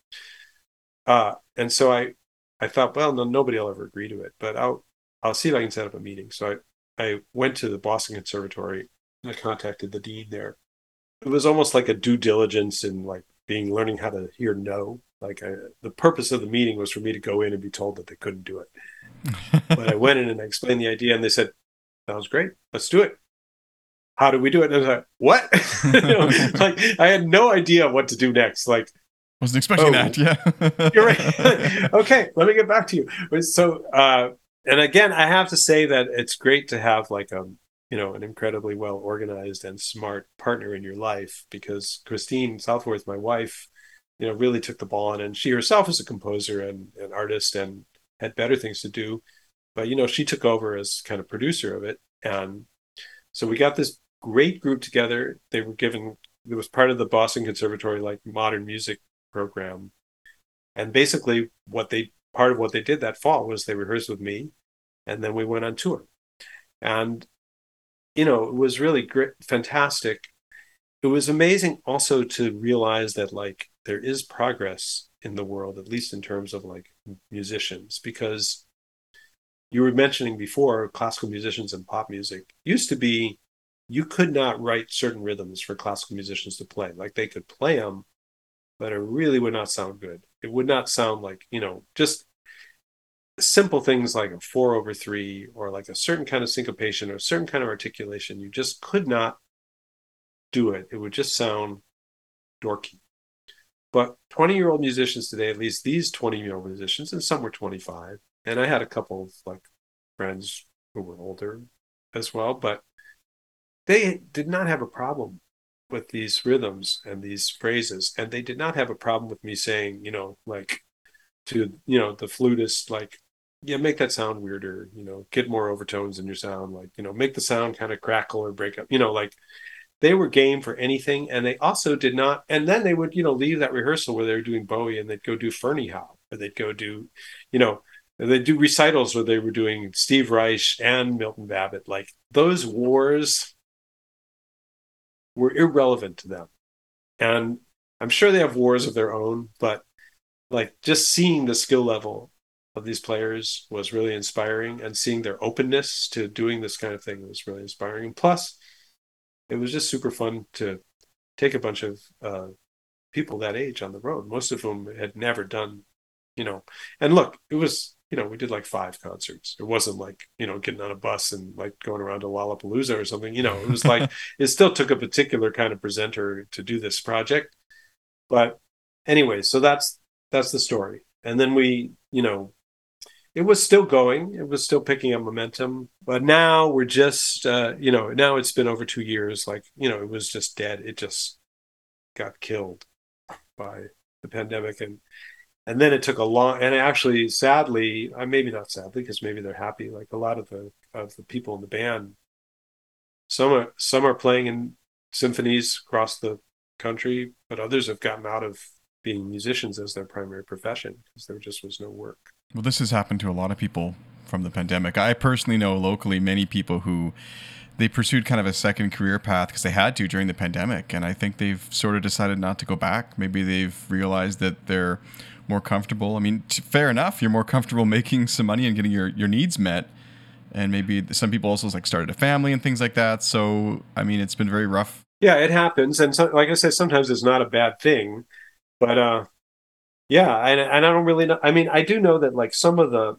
[SPEAKER 1] Uh, and so I, I thought, well, no, nobody will ever agree to it, but I'll, I'll see if I can set up a meeting. So I, I went to the Boston Conservatory and I contacted the dean there. It was almost like a due diligence in like being learning how to hear no. Like I, the purpose of the meeting was for me to go in and be told that they couldn't do it. but I went in and I explained the idea, and they said, "That was great. Let's do it." How do we do it? And I was like, "What?" know, like I had no idea what to do next. Like
[SPEAKER 2] wasn't expecting oh, that.
[SPEAKER 1] Yeah, you're right. okay, let me get back to you. So, uh, and again, I have to say that it's great to have like a you know an incredibly well organized and smart partner in your life because Christine Southworth, my wife, you know, really took the ball on, and she herself is a composer and an artist and had better things to do, but you know, she took over as kind of producer of it, and so we got this great group together. They were given it was part of the Boston Conservatory like modern music program. And basically, what they part of what they did that fall was they rehearsed with me, and then we went on tour. And you know, it was really great, fantastic. It was amazing also to realize that like there is progress in the world, at least in terms of like musicians, because you were mentioning before classical musicians and pop music used to be you could not write certain rhythms for classical musicians to play. Like they could play them, but it really would not sound good. It would not sound like, you know, just simple things like a four over three or like a certain kind of syncopation or a certain kind of articulation. You just could not do it. It would just sound dorky. But 20 year old musicians today, at least these 20 year old musicians, and some were 25, and I had a couple of like friends who were older as well, but they did not have a problem with these rhythms and these phrases and they did not have a problem with me saying you know like to you know the flutist like yeah make that sound weirder you know get more overtones in your sound like you know make the sound kind of crackle or break up you know like they were game for anything and they also did not and then they would you know leave that rehearsal where they were doing bowie and they'd go do Ferneyhough or they'd go do you know they'd do recitals where they were doing steve reich and milton babbitt like those wars were irrelevant to them. And I'm sure they have wars of their own, but like just seeing the skill level of these players was really inspiring and seeing their openness to doing this kind of thing was really inspiring. And plus, it was just super fun to take a bunch of uh, people that age on the road, most of whom had never done, you know, and look, it was you know, we did like five concerts. It wasn't like, you know, getting on a bus and like going around to Lollapalooza or something. You know, it was like it still took a particular kind of presenter to do this project. But anyway, so that's that's the story. And then we, you know, it was still going. It was still picking up momentum. But now we're just uh, you know, now it's been over two years. Like, you know, it was just dead. It just got killed by the pandemic and and then it took a long and actually sadly uh, maybe not sadly because maybe they're happy like a lot of the of the people in the band some are some are playing in symphonies across the country but others have gotten out of being musicians as their primary profession because there just was no work
[SPEAKER 2] well this has happened to a lot of people from the pandemic i personally know locally many people who they pursued kind of a second career path because they had to during the pandemic and i think they've sort of decided not to go back maybe they've realized that they're more comfortable. I mean, t- fair enough. You're more comfortable making some money and getting your, your needs met. And maybe some people also like started a family and things like that. So, I mean, it's been very rough.
[SPEAKER 1] Yeah, it happens. And so, like I said, sometimes it's not a bad thing. But uh, yeah, and, and I don't really know. I mean, I do know that like some of the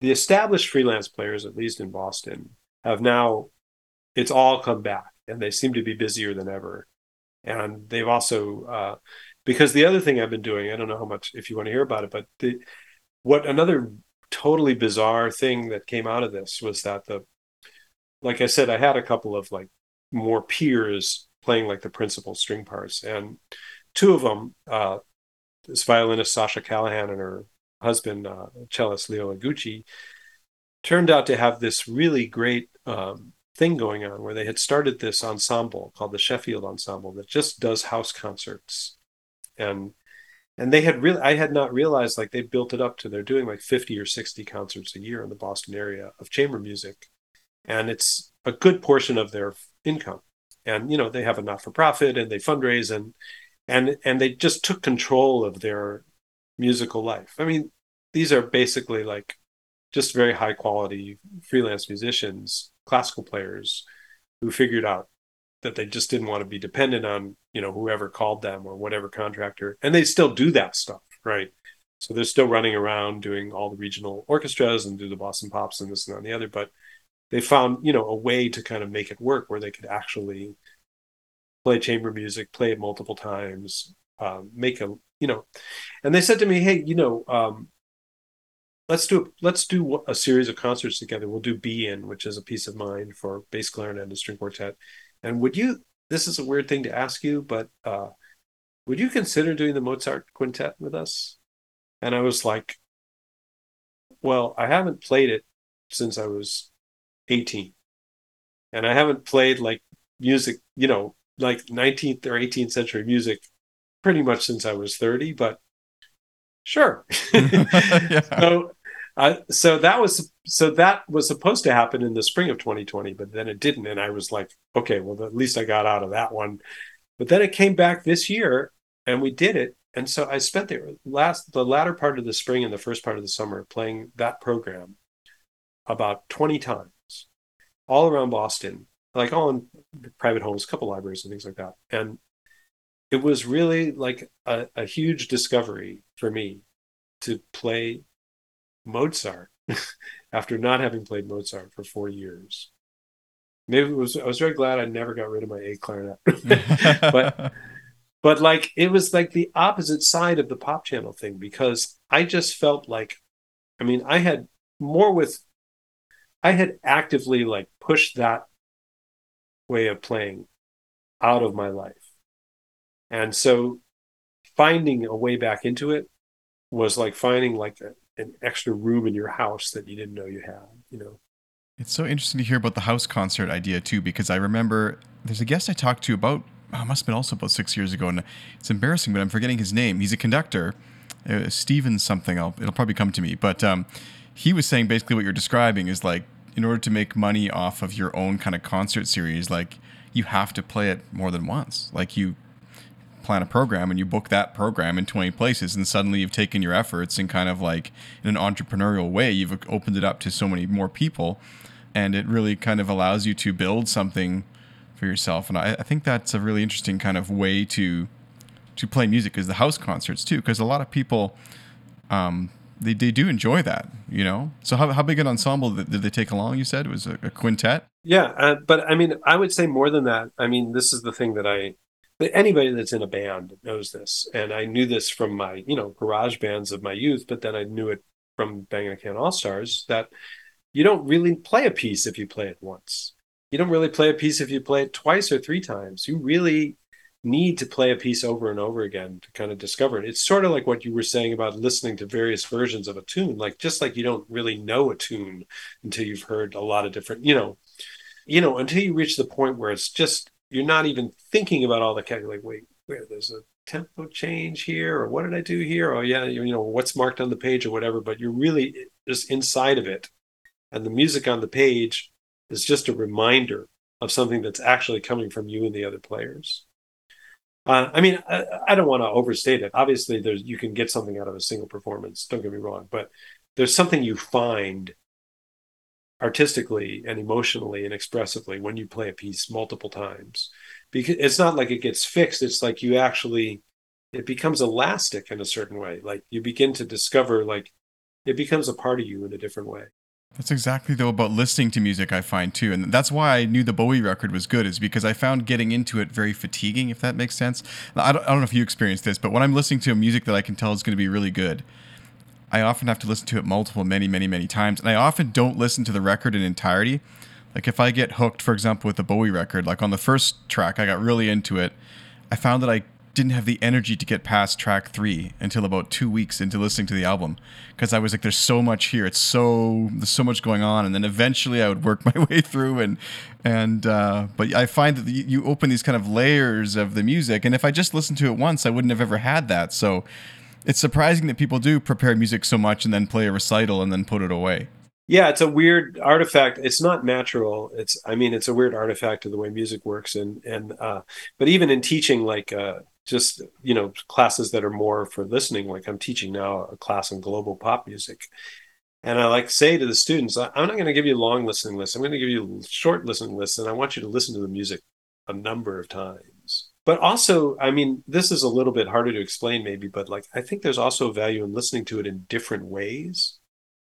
[SPEAKER 1] the established freelance players, at least in Boston, have now it's all come back and they seem to be busier than ever. And they've also uh, because the other thing I've been doing, I don't know how much if you want to hear about it, but the what another totally bizarre thing that came out of this was that the like I said, I had a couple of like more peers playing like the principal string parts, and two of them, uh, this violinist Sasha Callahan and her husband, uh, cellist Leo Eguchi, turned out to have this really great um, thing going on where they had started this ensemble called the Sheffield Ensemble that just does house concerts and and they had really i had not realized like they built it up to they're doing like 50 or 60 concerts a year in the boston area of chamber music and it's a good portion of their income. And you know they have a not for profit and they fundraise and and and they just took control of their musical life. I mean, these are basically like just very high quality freelance musicians, classical players who figured out that they just didn't want to be dependent on, you know, whoever called them or whatever contractor. And they still do that stuff, right? So they're still running around doing all the regional orchestras and do the Boston Pops and this and that and the other. But they found, you know, a way to kind of make it work where they could actually play chamber music, play it multiple times, um, make a, you know, and they said to me, hey, you know, um, let's do let's do a series of concerts together. We'll do Be In, which is a piece of mind for bass clarinet and string quartet. And would you? This is a weird thing to ask you, but uh, would you consider doing the Mozart quintet with us? And I was like, well, I haven't played it since I was 18. And I haven't played like music, you know, like 19th or 18th century music pretty much since I was 30, but sure. yeah. So uh, so that was so that was supposed to happen in the spring of 2020, but then it didn't, and I was like, okay, well at least I got out of that one. But then it came back this year, and we did it, and so I spent the last the latter part of the spring and the first part of the summer playing that program about 20 times, all around Boston, like oh, all in private homes, a couple libraries and things like that, and it was really like a, a huge discovery for me to play Mozart after not having played Mozart for four years. Maybe it was I was very glad I never got rid of my A clarinet. but but like it was like the opposite side of the pop channel thing because I just felt like I mean I had more with I had actively like pushed that way of playing out of my life. And so finding a way back into it was like finding like a, an extra room in your house that you didn't know you had, you know.
[SPEAKER 2] It's so interesting to hear about the house concert idea too, because I remember there's a guest I talked to about, oh, must have been also about six years ago, and it's embarrassing, but I'm forgetting his name. He's a conductor, uh, Steven something. I'll, it'll probably come to me, but um, he was saying basically what you're describing is like in order to make money off of your own kind of concert series, like you have to play it more than once. Like you plan a program and you book that program in 20 places and suddenly you've taken your efforts and kind of like in an entrepreneurial way you've opened it up to so many more people and it really kind of allows you to build something for yourself and I, I think that's a really interesting kind of way to to play music is the house concerts too because a lot of people um, they, they do enjoy that you know so how, how big an ensemble did, they take along you said it was a, a quintet
[SPEAKER 1] yeah uh, but i mean i would say more than that i mean this is the thing that i but anybody that's in a band knows this. And I knew this from my, you know, garage bands of my youth, but then I knew it from Bang on a Can All Stars that you don't really play a piece if you play it once. You don't really play a piece if you play it twice or three times. You really need to play a piece over and over again to kind of discover it. It's sort of like what you were saying about listening to various versions of a tune. Like just like you don't really know a tune until you've heard a lot of different, you know, you know, until you reach the point where it's just you're not even thinking about all the. Like, wait, where there's a tempo change here, or what did I do here? Oh yeah, you know what's marked on the page or whatever. But you're really just inside of it, and the music on the page is just a reminder of something that's actually coming from you and the other players. Uh, I mean, I, I don't want to overstate it. Obviously, there's you can get something out of a single performance. Don't get me wrong, but there's something you find artistically and emotionally and expressively when you play a piece multiple times because it's not like it gets fixed it's like you actually it becomes elastic in a certain way like you begin to discover like it becomes a part of you in a different way
[SPEAKER 2] that's exactly though about listening to music I find too, and that's why I knew the Bowie record was good, is because I found getting into it very fatiguing, if that makes sense. I don't, I don't know if you experienced this, but when I'm listening to a music that I can tell is going to be really good, I often have to listen to it multiple, many, many, many times. And I often don't listen to the record in entirety. Like if I get hooked, for example, with the Bowie record, like on the first track, I got really into it. I found that I didn't have the energy to get past track three until about two weeks into listening to the album because I was like, there's so much here. It's so, there's so much going on. And then eventually I would work my way through and, and, uh, but I find that you open these kind of layers of the music. And if I just listened to it once, I wouldn't have ever had that. So, it's surprising that people do prepare music so much and then play a recital and then put it away.
[SPEAKER 1] yeah, it's a weird artifact. It's not natural. It's I mean, it's a weird artifact of the way music works, and and uh, but even in teaching, like uh, just you know classes that are more for listening, like I'm teaching now a class on global pop music, and I like say to the students, I'm not going to give you long listening list. I'm going to give you short listening list, and I want you to listen to the music a number of times. But also, I mean, this is a little bit harder to explain, maybe, but like I think there's also value in listening to it in different ways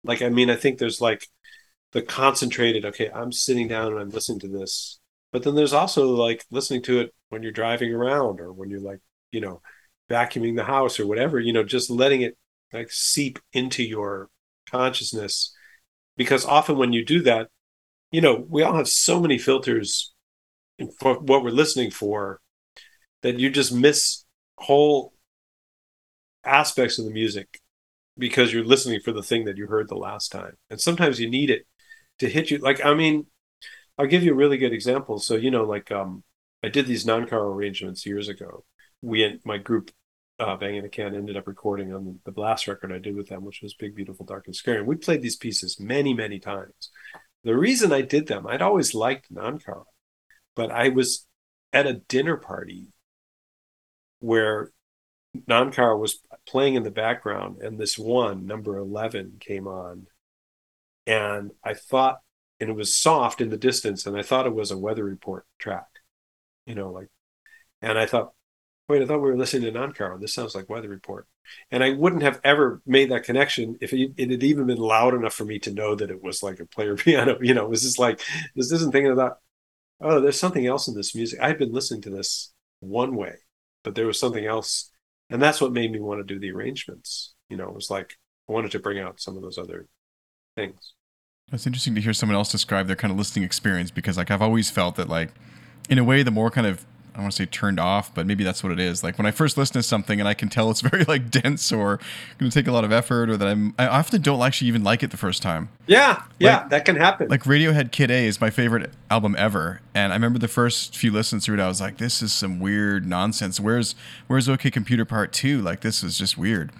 [SPEAKER 1] like, I mean, I think there's like the concentrated, okay, I'm sitting down and I'm listening to this. But then there's also like listening to it when you're driving around or when you're like, you know, vacuuming the house or whatever, you know, just letting it like seep into your consciousness. Because often when you do that, you know, we all have so many filters for what we're listening for that you just miss whole aspects of the music because you're listening for the thing that you heard the last time. And sometimes you need it to hit you. Like, I mean, I'll give you a really good example. So, you know, like um, I did these Nancarrow arrangements years ago. We, my group, uh, Bang on a Can, ended up recording on the blast record I did with them, which was Big, Beautiful, Dark, and Scary. And we played these pieces many, many times. The reason I did them, I'd always liked Nancarrow, but I was at a dinner party where Nancarrow was playing in the background and this one number 11 came on and i thought and it was soft in the distance and i thought it was a weather report track you know like and i thought wait i thought we were listening to Nancarrow this sounds like weather report. And i wouldn't have ever made that connection if it, it, had even been loud enough for me to know that it was like a player piano you know? It was just like this isn't thinking about oh there's something else in this music. I had been listening to this one way but there was something else. And that's what made me want to do the arrangements you know? It was like i wanted to bring out some of those other things.
[SPEAKER 2] It's interesting to hear someone else describe their kind of listening experience because like i've always felt that like in a way the more kind of I don't want to say turned off, but maybe that's what it is. Like when I first listen to something and I can tell it's very like dense or going to take a lot of effort, or that I'm I often don't actually even like it the first time.
[SPEAKER 1] Yeah, yeah, that can happen.
[SPEAKER 2] Like Radiohead Kid A is my favorite album ever, and I remember the first few listens through it, I was like, this is some weird nonsense. Where's Where's OK Computer Part Two? Like this is just weird.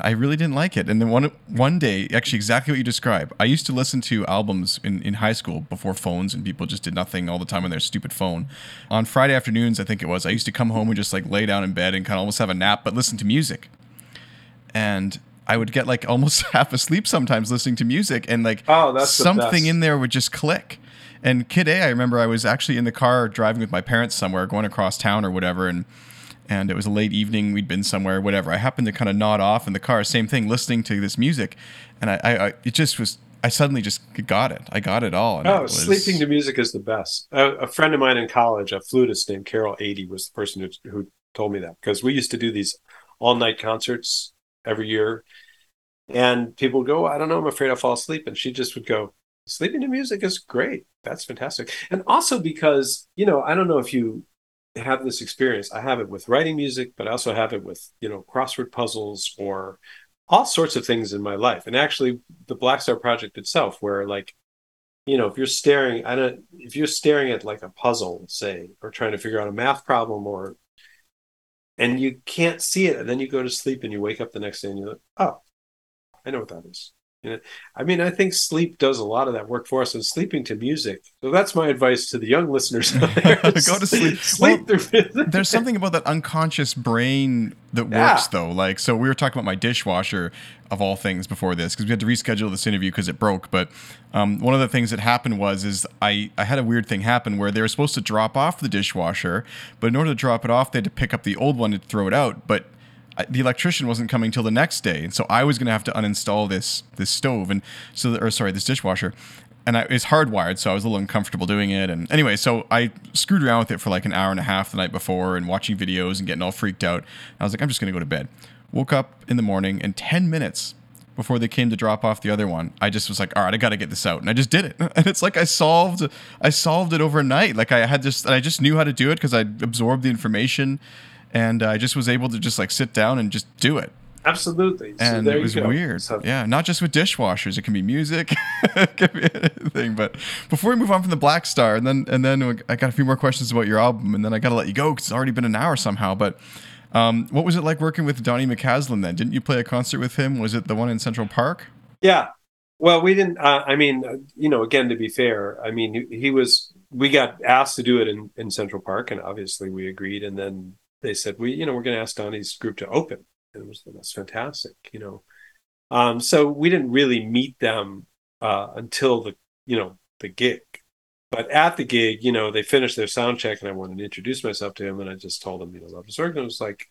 [SPEAKER 2] I really didn't like it. And then one one day, actually exactly what you described. I used to listen to albums in, in high school before phones and people just did nothing all the time on their stupid phone. On Friday afternoons, I think it was, I used to come home and just like lay down in bed and kind of almost have a nap, but listen to music. And I would get like almost half asleep sometimes listening to music and like
[SPEAKER 1] oh, that's
[SPEAKER 2] something in there would just click. And Kid A, I remember I was actually in the car driving with my parents somewhere, going across town or whatever, and and it was a late evening. We'd been somewhere, whatever. I happened to kind of nod off in the car, same thing, listening to this music, and I, I, I it just was. I suddenly just got it. I got it all.
[SPEAKER 1] oh,
[SPEAKER 2] it was...
[SPEAKER 1] sleeping to music is the best. A, a, friend of mine in college, a flutist named Carol Eighty, was the person who, who told me that because we used to do these all night concerts every year, and people would go, "I don't know, I'm afraid I'll fall asleep," and she just would go, "Sleeping to music is great. That's fantastic." And also because you know, I don't know if you have this experience. I have it with writing music, but I also have it with, you know, crossword puzzles or all sorts of things in my life. And actually the Blackstar project itself, where like, you know, if you're staring, I don't if you're staring at like a puzzle, say, or trying to figure out a math problem or and you can't see it, and then you go to sleep and you wake up the next day and you're like, oh, I know what that is. Know, I mean, I think sleep does a lot of that work for us, and sleeping to music. So that's my advice to the young listeners. Out there: go
[SPEAKER 2] to sleep. sleep well, there's something about that unconscious brain that yeah. works, though. Like, so we were talking about my dishwasher of all things before this because we had to reschedule this interview because it broke. But um, one of the things that happened was is I I had a weird thing happen where they were supposed to drop off the dishwasher, but in order to drop it off, they had to pick up the old one and throw it out, but the electrician wasn't coming till the next day, and so I was going to have to uninstall this this stove and so or sorry this dishwasher, and I, it's hardwired, so I was a little uncomfortable doing it. And anyway, so I screwed around with it for like an hour and a half the night before and watching videos and getting all freaked out. I was like, I'm just going to go to bed. Woke up in the morning and 10 minutes before they came to drop off the other one, I just was like, all right, I got to get this out, and I just did it. And it's like I solved, I solved it overnight. Like I had just, I just knew how to do it because I absorbed the information and I just was able to just like sit down and just do it.
[SPEAKER 1] Absolutely.
[SPEAKER 2] And so it was weird. So. Yeah, not just with dishwashers. It can be music, it can be anything. But before we move on from the Blackstar, and then and then I got a few more questions about your album, and then I got to let you go because it's already been an hour somehow. But um, what was it like working with Donny McCaslin then? Didn't you play a concert with him? Was it the one in Central Park?
[SPEAKER 1] Yeah, Well, we didn't. Uh, I mean, uh, you know, again, to be fair, I mean, he, he, was. We got asked to do it in in Central Park, and obviously we agreed. And then they said, we, you know, we're going to ask Donny's group to open. And it was that's fantastic, you know. Um, so we didn't really meet them uh, until the, you know, the gig. But at the gig, you know, they finished their sound check, and I wanted to introduce myself to him, and I just told him, you know, love work, and it was like,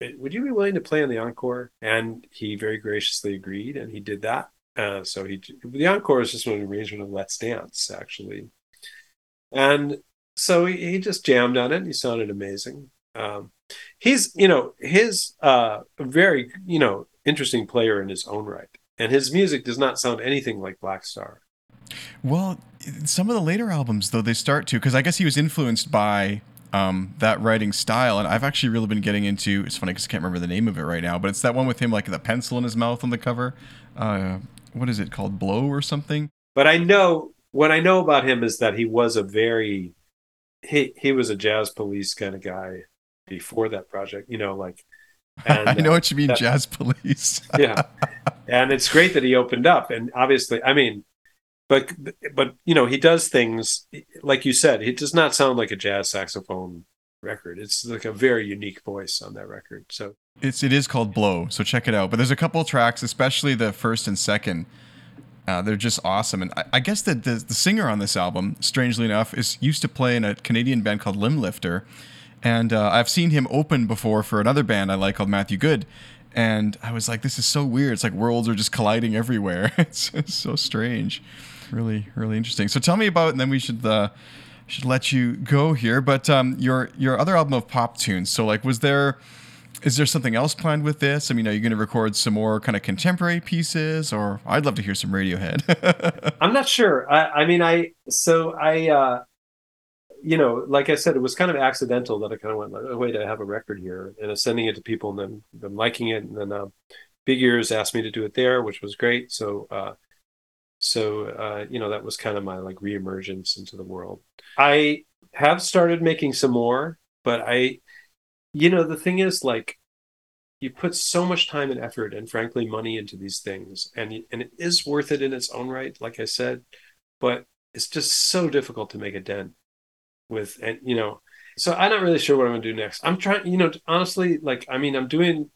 [SPEAKER 1] would you be willing to play on the encore? And he very graciously agreed, and he did that uh, so he the encore is just an arrangement of Let's Dance actually, and so he, he just jammed on it. and He sounded amazing. Um, he's you know his uh, very you know interesting player in his own right, and his music does not sound anything like Blackstar.
[SPEAKER 2] Well, some of the later albums though they start to because I guess he was influenced by um, that writing style. And I've actually really been getting into. It's funny because I can't remember the name of it right now, but it's that one with him like the pencil in his mouth on the cover. Uh, what is it called, Blow or something?
[SPEAKER 1] But I know what I know about him is that he was a very he he was a jazz police kind of guy before that project. You know, like
[SPEAKER 2] and, I know uh, what you mean, that, jazz police.
[SPEAKER 1] yeah, and it's great that he opened up, and obviously, I mean, but but you know, he does things like you said. It does not sound like a jazz saxophone record. It's like a very unique voice on that record. So
[SPEAKER 2] it's it is called Blow, so check it out. But there's a couple tracks, especially the first and second. Uh, they're just awesome, and I, I guess that the, the singer on this album, strangely enough, is used to play in a Canadian band called Limblifter, and uh, I've seen him open before for another band I like called Matthew Good, and I was like, this is so weird. It's like worlds are just colliding everywhere. it's, it's so strange, really, really interesting. So tell me about, and then we should. Uh, should let you go here, but um, your your other album of pop tunes. So, like, was there is there something else planned with this? I mean, are you going to record some more kind of contemporary pieces, or I'd love to hear some Radiohead.
[SPEAKER 1] I'm not sure. I, I, mean, I so I, uh, you know, like I said, it was kind of accidental that I kind of went, oh, wait, I have a record here, and I'm sending it to people, and then them liking it, and then uh, Big Ears asked me to do it there, which was great. So, uh, so uh, you know, that was kind of my like reemergence into the world. I have started making some more, but I you know the thing is like you put so much time and effort and frankly money into these things and and it is worth it in its own right like i said but it's just so difficult to make a dent with and you know so i'm not really sure what i'm to do next. I'm trying you know honestly like i mean i'm doing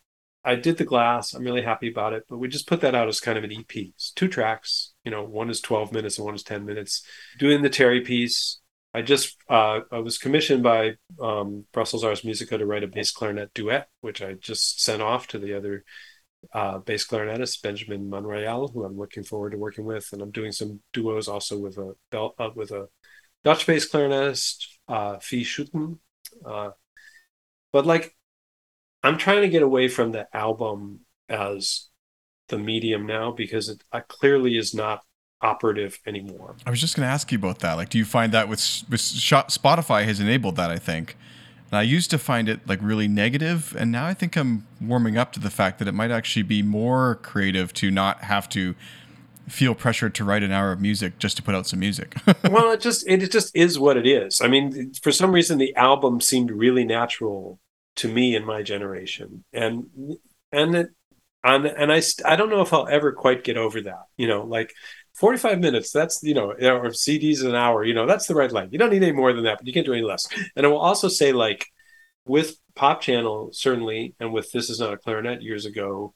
[SPEAKER 1] i did the glass. I'm really happy about it but we just put that out as kind of an ep it's two tracks you know one is 12 minutes and one is 10 minutes. Doing the terry piece I just uh, I was commissioned by um, Brussels Ars Musica to write a bass clarinet duet, which I just sent off to the other uh, bass clarinetist Benjamin Monreal, who I'm looking forward to working with, and I'm doing some duos also with a belt uh, with a Dutch bass clarinetist, uh, Fie Schouten. Uh, but like, I'm trying to get away from the album as the medium now because it clearly is not operative anymore.
[SPEAKER 2] I was just going to ask you about that. Like, do you find that with, with Spotify has enabled that? I think. And I used to find it like really negative, and now I think I'm warming up to the fact that it might actually be more creative to not have to feel pressured to write an hour of music just to put out some music.
[SPEAKER 1] well, it just it, just is what it is. I mean, for some reason, the album seemed really natural to me in my generation, and and it, and and I I don't know if I'll ever quite get over that. You know, like 45 minutes that's you know or cds an hour you know that's the right length you don't need any more than that but you can't do any less and i will also say like with pop channel certainly and with this is not a clarinet years ago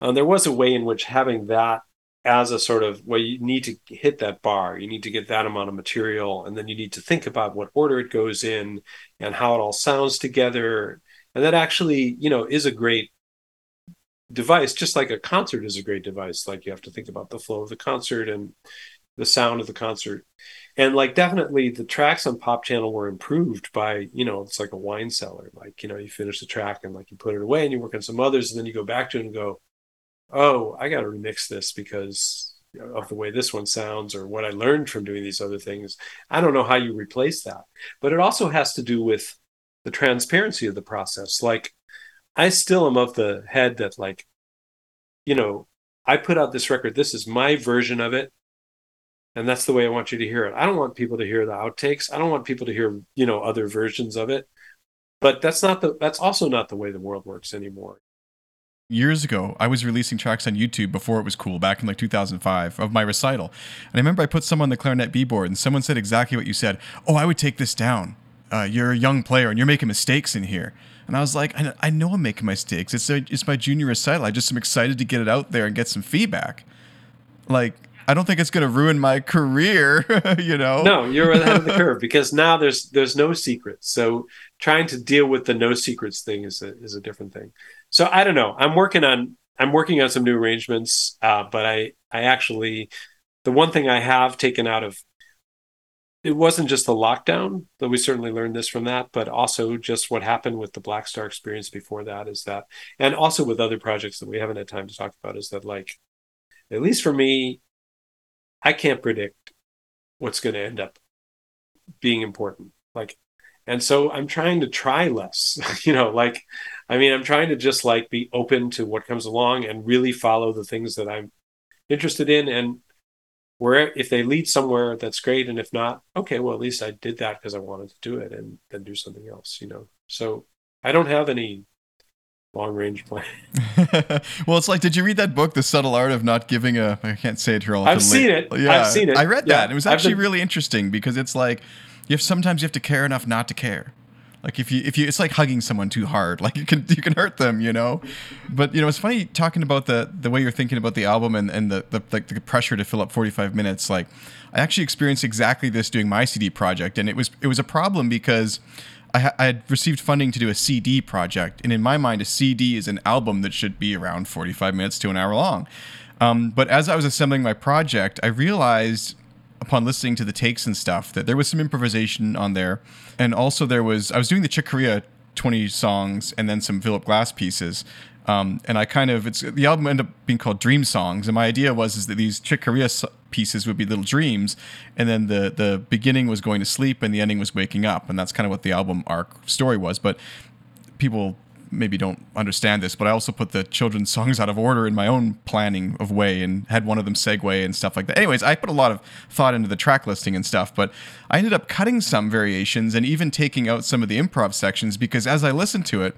[SPEAKER 1] um, there was a way in which having that as a sort of well you need to hit that bar you need to get that amount of material and then you need to think about what order it goes in and how it all sounds together and that actually you know is a great device, just like a concert is a great device. Like you have to think about the flow of the concert and the sound of the concert. And like definitely the tracks on Pop Channel were improved by, you know, it's like a wine cellar. Like, you know, you finish the track and like you put it away and you work on some others and then you go back to it and go, oh, I got to remix this because of the way this one sounds or what I learned from doing these other things. I don't know how you replace that. But it also has to do with the transparency of the process. Like I still am of the head that like, you know, I put out this record. This is my version of it. And that's the way I want you to hear it. I don't want people to hear the outtakes. I don't want people to hear, you know, other versions of it. But that's not the that's also not the way the world works anymore.
[SPEAKER 2] Years ago, I was releasing tracks on YouTube before it was cool, back in like 2005, of my recital. And I remember I put some on the clarinet B board, and someone said exactly what you said. Oh, I would take this down. Uh, you're a young player, and you're making mistakes in here. And I was like, I, I know I'm making mistakes. It's a, it's my junior recital. I just am excited to get it out there and get some feedback. Like, I don't think it's going to ruin my career, you know.
[SPEAKER 1] No, you're ahead of the curve because now there's there's no secrets. So trying to deal with the no secrets thing is a is a different thing. So I don't know. I'm working on I'm working on some new arrangements, uh, but I I actually the one thing I have taken out of it wasn't just the lockdown, though we certainly learned this from that, but also just what happened with the Blackstar experience before that is that, and also with other projects that we haven't had time to talk about, is that like, at least for me, I can't predict what's going to end up being important. Like, and so I'm trying to try less, you know, like, I mean, I'm trying to just like be open to what comes along and really follow the things that I'm interested in. And where if they lead somewhere, that's great. And if not, okay, well, at least I did that because I wanted to do it and then do something else, you know? So I don't have any long range plan.
[SPEAKER 2] well, it's like, did you read that book, The Subtle Art of Not Giving a? I can't say it here.
[SPEAKER 1] I've seen it. Yeah, I've seen it.
[SPEAKER 2] I read that. It was actually been... really interesting because it's like, you have sometimes you have to care enough not to care. Like if you if you it's like hugging someone too hard. Like you can you can hurt them, you know. But you know it's funny talking about the the way you're thinking about the album and and the the like the pressure to fill up 45 minutes. Like I actually experienced exactly this doing my CD project, and it was it was a problem because I, I, had received funding to do a CD project, and in my mind, a CD is an album that should be around 45 minutes to an hour long. Um, but as I was assembling my project, I realized upon listening to the takes and stuff that there was some improvisation on there, and also there was I was doing the Chick Corea 20 songs and then some Philip Glass pieces. Um, and I kind of it's the album ended up being called Dream Songs, and my idea was is that these Chick Corea pieces would be little dreams, and then the the beginning was going to sleep and the ending was waking up, and that's kind of what the album arc story was. But people maybe don't understand this, but I also put the children's songs out of order in my own planning of way and had one of them segue and stuff like that. Anyways, I put a lot of thought into the track listing and stuff, but I ended up cutting some variations and even taking out some of the improv sections because as I listened to it,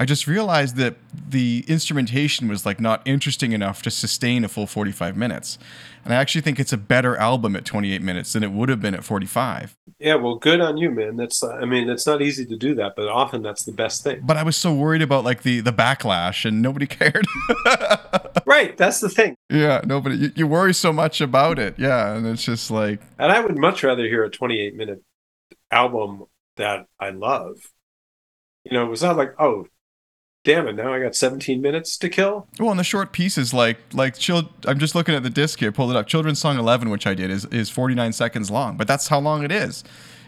[SPEAKER 2] I just realized that the instrumentation was like not interesting enough to sustain a full 45 minutes. And I actually think it's a better album at 28 minutes than it would have been at 45.
[SPEAKER 1] Yeah, well, good on you, man. That's I mean, it's not easy to do that, but often that's the best thing.
[SPEAKER 2] But I was so worried about like the the backlash and nobody cared.
[SPEAKER 1] right, that's the thing.
[SPEAKER 2] Yeah, nobody you, you worry so much about it. Yeah, and it's just like
[SPEAKER 1] And I would much rather hear a 28 minute album that I love. You know, it was not like, oh, damn it now i got 17 minutes to kill?
[SPEAKER 2] Well and the short pieces like like child i'm just looking at the disc here pulled it up. Children's song 11 which i did is is 49 seconds long but that's how long it is.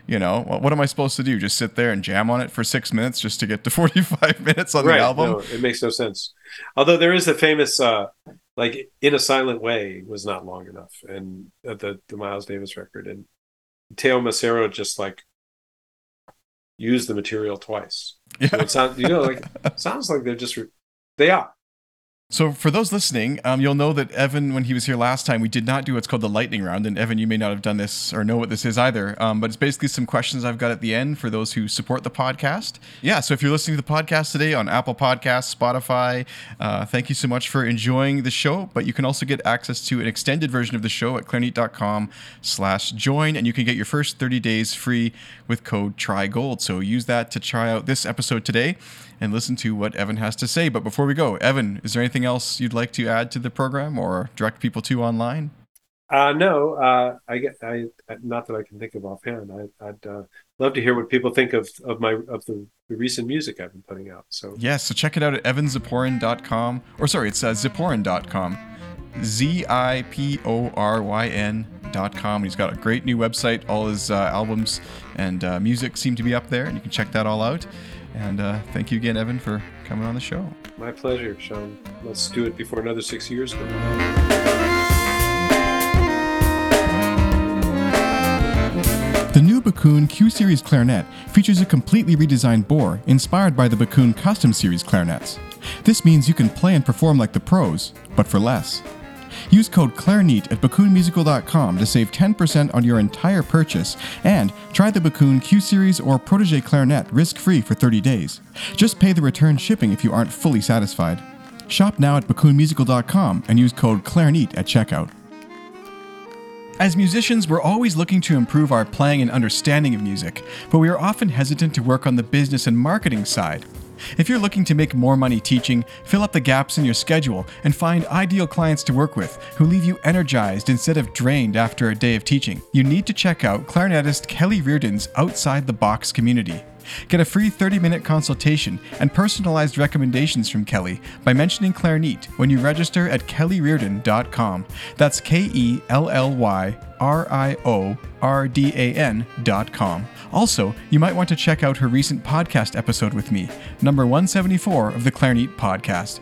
[SPEAKER 2] You know what, what am i supposed to do? Just sit there and jam on it for six minutes just to get to 45 minutes on right, the album?
[SPEAKER 1] no, it makes no sense. Although there is a famous uh like in a silent way was not long enough and uh, the the miles davis record and teo macero just like use the material twice. Yeah. So it sounds, you know, like sounds like they're just re- they are.
[SPEAKER 2] So, for those listening, um, you'll know that Evan, when he was here last time, we did not do what's called the lightning round. And Evan, you may not have done this or know what this is either. Um, but it's basically some questions I've got at the end for those who support the podcast. Yeah. So, if you're listening to the podcast today on Apple Podcasts, Spotify, uh, thank you so much for enjoying the show. But you can also get access to an extended version of the show at clarineat.com/slash join, and you can get your first 30 days free with code TRYGOLD. So, use that to try out this episode today and listen to what Evan has to say. But before we go, Evan, is there anything else you'd like to add to the program or direct people to online?
[SPEAKER 1] Uh, no, uh, I get, I, not that I can think of offhand. I, would uh, love to hear what people think of, of my, of the, the, recent music I've been putting out. So,
[SPEAKER 2] yes, yeah, so check it out at evanziporyn.com or sorry, it's uh, ziporyn.com. Z I P O R Y N.com. He's got a great new website. All his uh, albums and uh, music seem to be up there, and you can check that all out. And uh, thank you again, Evan, for coming on the show.
[SPEAKER 1] My pleasure, Sean. Let's do it before another six years go. By.
[SPEAKER 2] The new Backun Q Series clarinet features a completely redesigned bore inspired by the Backun Custom Series clarinets. This means you can play and perform like the pros, but for less. Use code CLARINEAT at BackunMusical.com to save 10% on your entire purchase and try the Backun Q Series or Protege Clarinet risk free for 30 days. Just pay the return shipping if you aren't fully satisfied. Shop now at BackunMusical.com and use code Clarineat at checkout. As musicians, we're always looking to improve our playing and understanding of music, but we are often hesitant to work on the business and marketing side. If you're looking to make more money teaching, fill up the gaps in your schedule and find ideal clients to work with who leave you energized instead of drained after a day of teaching, you need to check out clarinetist Kelly Riordan's Outside the Box community. Get a free 30 minute consultation and personalized recommendations from Kelly by mentioning Clarineat when you register at kellyriordan.com. That's K E L L Y R I O R D A N.com. Also, you might want to check out her recent podcast episode with me, number 174 of the Clarineat podcast.